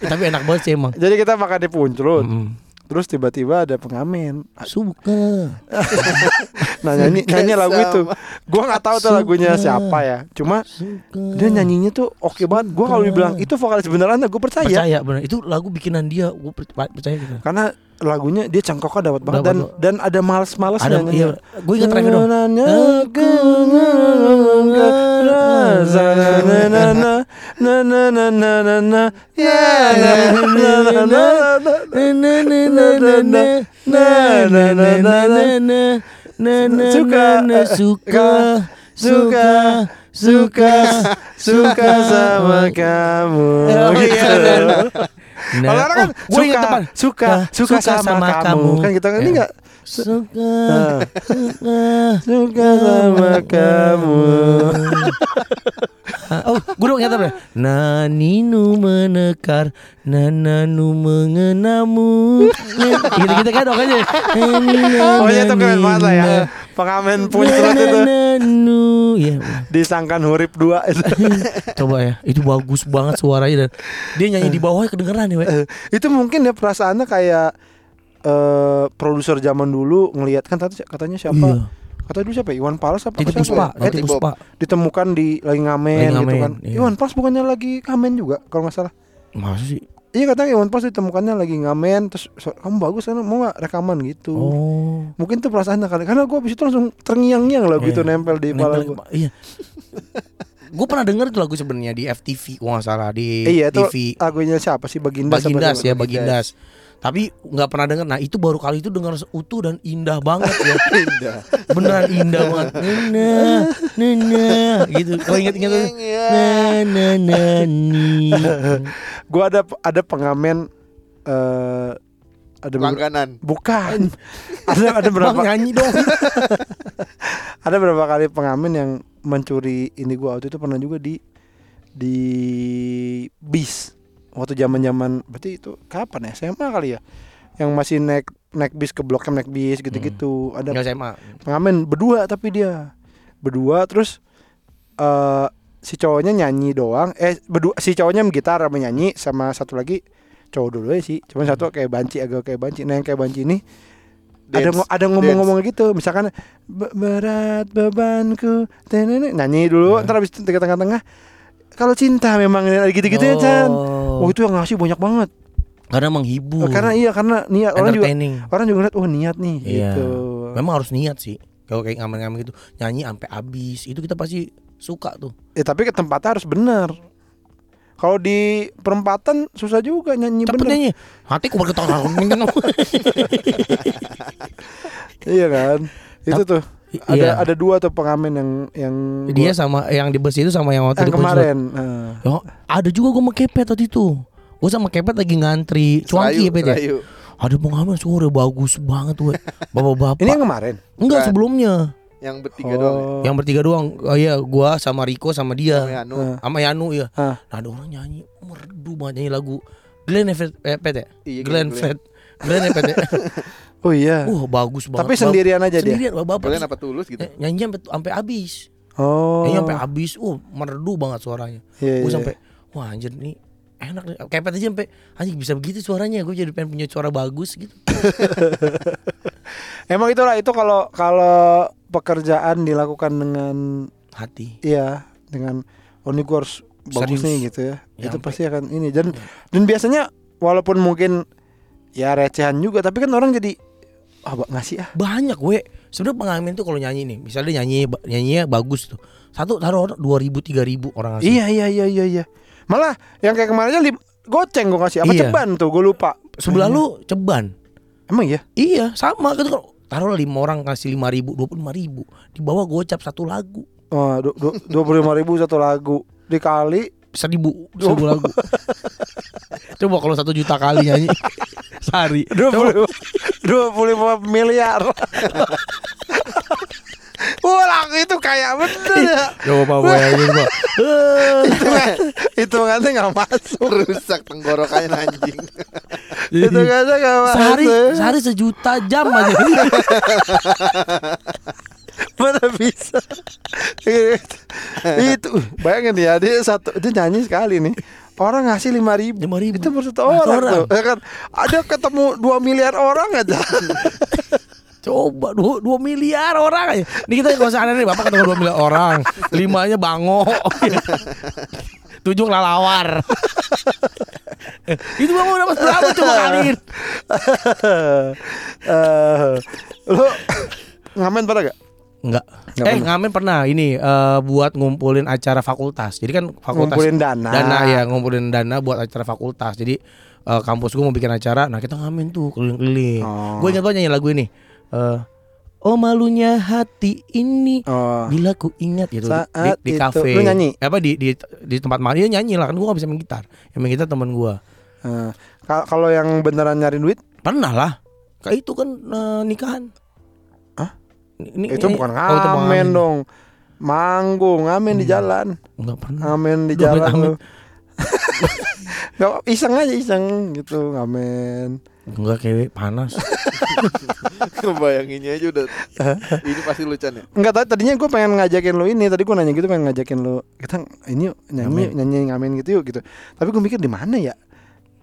Tapi enak banget sih emang Jadi kita makan di Punclut. Mm. Terus tiba-tiba ada pengamen. Suka (laughs) Nah nyanyi nyanyi lagu itu. Gua nggak tahu tuh lagunya siapa ya. Cuma Suka dia nyanyinya tuh oke banget. Gua kalau dibilang itu vokalis beneran, gue percaya. Percaya bener Itu lagu bikinan dia Gue percaya gitu Karena lagunya dia cangkoknya dapat banget. Dan dan ada males-malesnya. Iya, gue inget terakhir dong. Suka. Suka. Suka. Suka. Suka. Sama kamu. Eh, oh. Gitu. Nah, Kalau orang kan oh, gue inget suka, depan. suka, suka, sama, kamu. Kan kita kan ini Ya. enggak Suka Nah. Suka suka sama kamu. Ah, Oh, gue udah ingat apa? Naninu menekar, nananu mengenamu. Gitu-gitu kan pokoknya. Pokoknya itu keren banget lah ya. Pengamen puncrat itu. Ya, disangkan hurip dua itu. (laughs) coba ya. Itu bagus banget suaranya dan dia nyanyi di bawahnya kedengeran ya, we. Eh, itu mungkin ya perasaannya kayak eh produser zaman dulu ngelihat kan tadi katanya siapa? Iya. Kata dulu siapa? ya? Iwan Fals apa? Titi siapa Puspa, ya? Eh, Titi Puspa. ditemukan di lagi ngamen, Lagi gitu ngamen, kan. iya. Iwan Fals bukannya lagi ngamen juga kalau nggak salah. Masa sih? Iya katanya Iwan Fals ditemukannya lagi ngamen terus so- kamu bagus kan mau nggak rekaman gitu. Oh. Mungkin tuh perasaannya kali karena gue abis itu langsung terngiang-ngiang lagu Iya. itu nempel di kepala gue. Iya. (laughs) gue pernah denger itu lagu sebenarnya di FTV, gua nggak salah di Iya itu TV. lagunya siapa sih Bagindas? apa Bagindas ya Bagindas. Tapi nggak pernah denger. Nah itu baru kali itu dengar utuh dan indah banget ya. (laughs) Indah. Beneran indah banget. Nena, nena, gitu. Kau ingat-ingat tuh? Iya. Nana, nani. Gue ada ada pengamen eh ada Langganan. bukan (laughs) ada ada berapa nyanyi dong. (laughs) ada beberapa kali pengamen yang mencuri ini gua waktu itu pernah juga di di bis. Waktu zaman-zaman berarti itu kapan ya? SMA kali ya? Yang masih naik naik bis ke blok M naik bis gitu-gitu. Ada Enggak SMA. pengamen berdua tapi dia. Berdua terus eh si cowoknya nyanyi doang. Eh berdua si cowoknya gitar sama nyanyi sama satu lagi cowok dulu ya sih. Cuma satu kayak banci agak kayak banci nah yang kayak banci ini ada ada ngomong-ngomong gitu misalkan "Be- berat bebanku tenene nyanyi dulu Nah. ntar habis itu tengah-tengah kalau cinta memang ini gitu-gitu ya Chan oh Oh, itu yang ngasih banyak banget karena menghibur. karena iya karena niat orang juga orang juga ngeliat oh niat nih Iya. gitu Memang harus niat sih. Kalau kayak ngamen-ngamen gitu, nyanyi sampai habis, itu kita pasti suka tuh. Ya tapi ke tempatnya harus bener. Kalau di perempatan susah juga nyanyi Cepet bener. nyanyi. Hati ku bergetar. (laughs) Iya kan? Itu tuh. Ada Iya. ada dua tuh pengamen yang yang Dia gua- sama yang di bus itu sama yang waktu yang di kemarin. Nah. Yo, ada juga gue sama Kepet waktu itu. Gue sama Kepet lagi ngantri cuanki ya Pet ya. Ada pengamen suara bagus banget gue. (laughs) Bapak-bapak. Ini yang kemarin. Enggak sebelumnya. Yang bertiga doang ya. Yang bertiga doang. Oh iya, gua sama Riko sama dia. Sama Yanu. Nah. Sama Yanu ya. Ah. Nah, ada orang nyanyi merdu banget nyanyi lagu Glenn Pet, eh, Pet ya? Iya, Glenn Glenn. Fred. Glenn Pet ya? (laughs) Oh iya. Wah, bagus banget. Tapi sendirian aja dia. Sendirian bapak. Kalian apa tulus gitu? Eh, nyanyi sampai sampai habis. Oh. Nyanyi sampai habis. Uh, merdu banget suaranya. Iya, Gue iya. sampai wah anjir nih enak nih. Kepet aja sampai anjir bisa begitu suaranya. Gue jadi pengen punya suara bagus gitu. (laughs) Emang itulah itu kalau kalau pekerjaan dilakukan dengan Hati. iya dengan oh ini gua harus bagus Serius. nih gitu ya. Ya, itu pasti akan ini dan dan biasanya walaupun mungkin ya recehan juga tapi kan orang jadi ah Bak, ngasih ah. banyak gue sebenarnya pengamen tuh kalau nyanyi nih misalnya nyanyi nyanyinya bagus tuh satu taruh dua ribu tiga ribu orang ngasih Iya iya iya iya iya. Malah yang kayak kemarin aja lim- goceng gua ngasih apa Iya. ceban tuh gue lupa. sebelah lu ceban Emang iya? iya sama kalau taruh lima orang kasih lima ribu dua puluh lima ribu. Di bawah gocap satu lagu. Oh, dua puluh lima ribu satu lagu. Dikali? Seribu seribu lagu. (laughs) Coba kalau satu juta kali nyanyi. (laughs) Sehari. Dua Coba. puluh dua puluh lima miliar. (laughs) Lagu itu kayak bener ya. coba bayangin coba Eh, Hitungannya nggak masuk. Rusak tenggorokannya anjing. Hitungannya nggak masuk. sehari sehari sejuta jam aja Mana bisa Itu Bayangin ya Dia satu Dia nyanyi sekali nih Orang ngasih lima ribu lima ribu Itu satu Satu orang, orang. tuh ya kan Ada ketemu dua miliar orang aja (laughs) Coba dua, dua miliar orang aja. Ini kita nggak usah aneh nih, bapak ketemu dua miliar orang, limanya bango, (laughs) tujuh lalawar. (laughs) Itu bango dapat berapa coba kaliin? (laughs) Eh, Lu Ngamen pada gak? Enggak. Nggak eh pernah. ngamen pernah ini eh, buat ngumpulin acara fakultas. Jadi kan fakultas Ngumpulin dana dana ya ngumpulin dana buat acara fakultas. Jadi eh, kampus gue mau bikin acara, nah kita ngamen tuh keliling-keliling. Oh. Gue ingat banget nyanyi lagu ini. Eh, oh malunya hati ini Oh Bila ku ingat gitu di, Saat di, di itu. kafe. Lu nyanyi? Apa di di di tempat main dia nyanyi lah kan gua gak bisa main gitar. Yang main gitar teman gua. Kal- Kalau yang beneran nyari duit Pernah lah. Kayak itu kan eh, nikahan. Hah? Ini, Itu ini- bukan oh, itu ngamen dong Manggung Ngamen di Hmm. jalan Enggak pernah. Ngamen di ngamen, (laughs) jalan ngamen. Gak iseng aja iseng gitu ngamen Enggak kayak panas. (laughs) Kebayanginnya aja udah. (laughs) Ini pasti lucan ya. Enggak tahu tadinya gue pengen ngajakin lu ini tadi gue nanya gitu pengen ngajakin lu kita ini yuk nyanyi Ngamen. nyanyi ngamen gitu yuk gitu tapi gue mikir di mana ya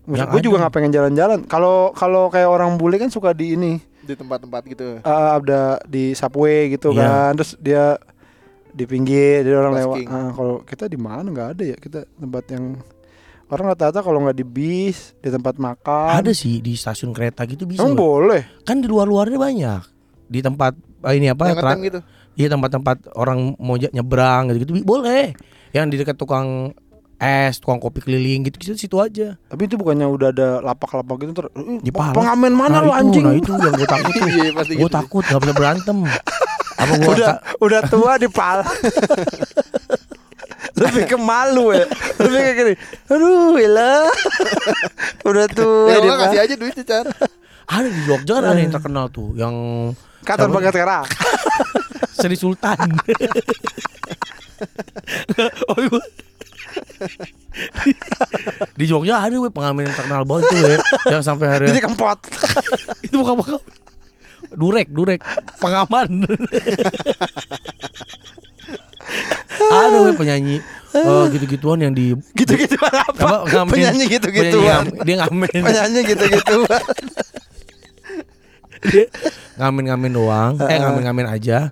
Maksud gue juga nggak pengen jalan-jalan kalau kalau kayak orang bule kan suka di ini Di tempat-tempat gitu. eh, ada di subway gitu Iya. kan terus dia di pinggir dia orang lewat. Ah, kalau kita di mana nggak ada ya kita tempat yang orang rata-rata kalau nggak di bis di tempat makan Ada sih di stasiun kereta gitu bisa. emang boleh Kan di luar-luarnya banyak. Di tempat eh, ini apa? Yang tra- gitu. Iya tempat-tempat orang mau nyebrang gitu-gitu bi- boleh. Yang di dekat tukang es, tukang kopi keliling gitu gitu situ aja. tapi itu bukannya udah ada lapak-lapak gitu ter "Eh, Di pe- Palas. pengamen mana Nah, lu itu, anjing Nah itu yang gue takut. (laughs) Iya pasti gue gitu. takut gak bisa berantem. (laughs) Apa gue udah udah tua di pal (laughs) lebih ke malu ya. Lebih kayak gini aduh lah (laughs) udah tua Ya pal kasih aja duitnya, Chan. ada di Jogja kan ada yang terkenal tuh yang kantor banget sekarang Sri Sultan. (laughs) oh, iya. (laughs) di Jogja ada we pengamen yang terkenal banget tuh ya yang sampai hari Jadi kempot. itu bukan bukan durek durek. Pengaman ada we penyanyi eh, gitu-gituan yang di Gitu-gitu apa? apa ngamen Penyanyi gitu-gituan. penyanyi dia ngamen Penyanyi gitu-gituan. Dia ngamen-ngamen doang eh ngamen-ngamen aja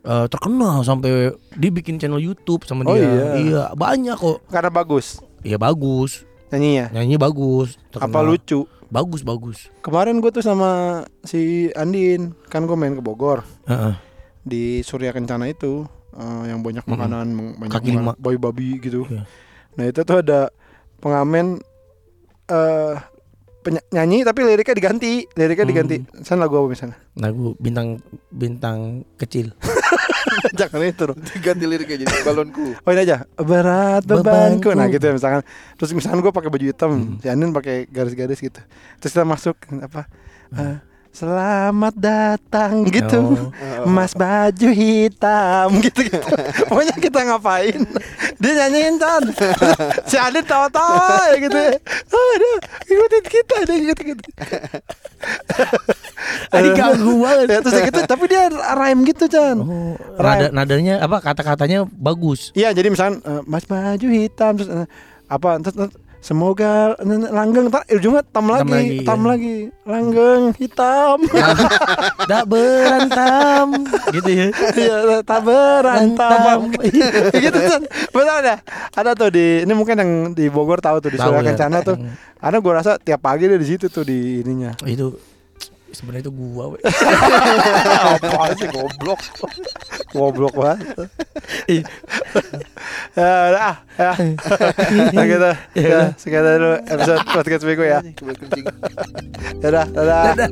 Eh, terkenal sampai dia bikin channel YouTube sama Oh, dia iya. iya banyak kok Karena bagus iya bagus nyanyinya. nyanyi bagus Apa terkenal. lucu? bagus bagus Kemarin gue tuh sama si Andin kan gue main ke Bogor Heeh. di Surya Kencana itu eh, yang banyak makanan meng- banyak Kaki lima. makanan, boy babi gitu. Iya. Nah itu tuh ada pengamen eh penya- nyanyi tapi liriknya diganti, liriknya Hmm. diganti. Misalnya lagu apa misalnya? lagu bintang bintang kecil (laughs) Jangan itu dong. Ganti liriknya jadi balonku. Oh ini aja berat bebanku. Bebanku. Nah gitu ya misalkan. Terus misalkan gue pakai baju hitam, Hmm. si Andin pakai garis-garis gitu. Terus kita masuk apa? eh, Selamat datang gitu. Oh. Mas baju hitam gitu gitu. (laughs) Pokoknya kita ngapain Dia nyanyiin Chan Si Adit tawa-tawa ya gitu Oh aduh ikutin kita dia gitu gitu (laughs) Tadi ganggu banget. ya, Terus dia gitu Tapi dia rhyme gitu Chan Oh, nada nadanya apa kata-katanya bagus. Iya jadi misalkan eh, Mas baju hitam Terus eh, apa terus, terus, Semoga eh, langgeng Ntar ujungnya tam lagi lagi, Tam iya. lagi Langgeng hitam (laughs) Tak berantam gitu ya. Iya, tak berantem. gitu kan. Betul ada. Ada tuh di ini mungkin yang di Bogor tahu tuh di Surya ya. Tuh. Karena gua rasa tiap pagi dia di situ tuh di ininya. Itu sebenarnya itu gua. we. (laughs) Apa sih goblok. goblok banget. ya udah ah, ya. Nah, gitu. Ya, sekian dulu episode podcast Bego ya. Coba kencing. Dadah, dadah.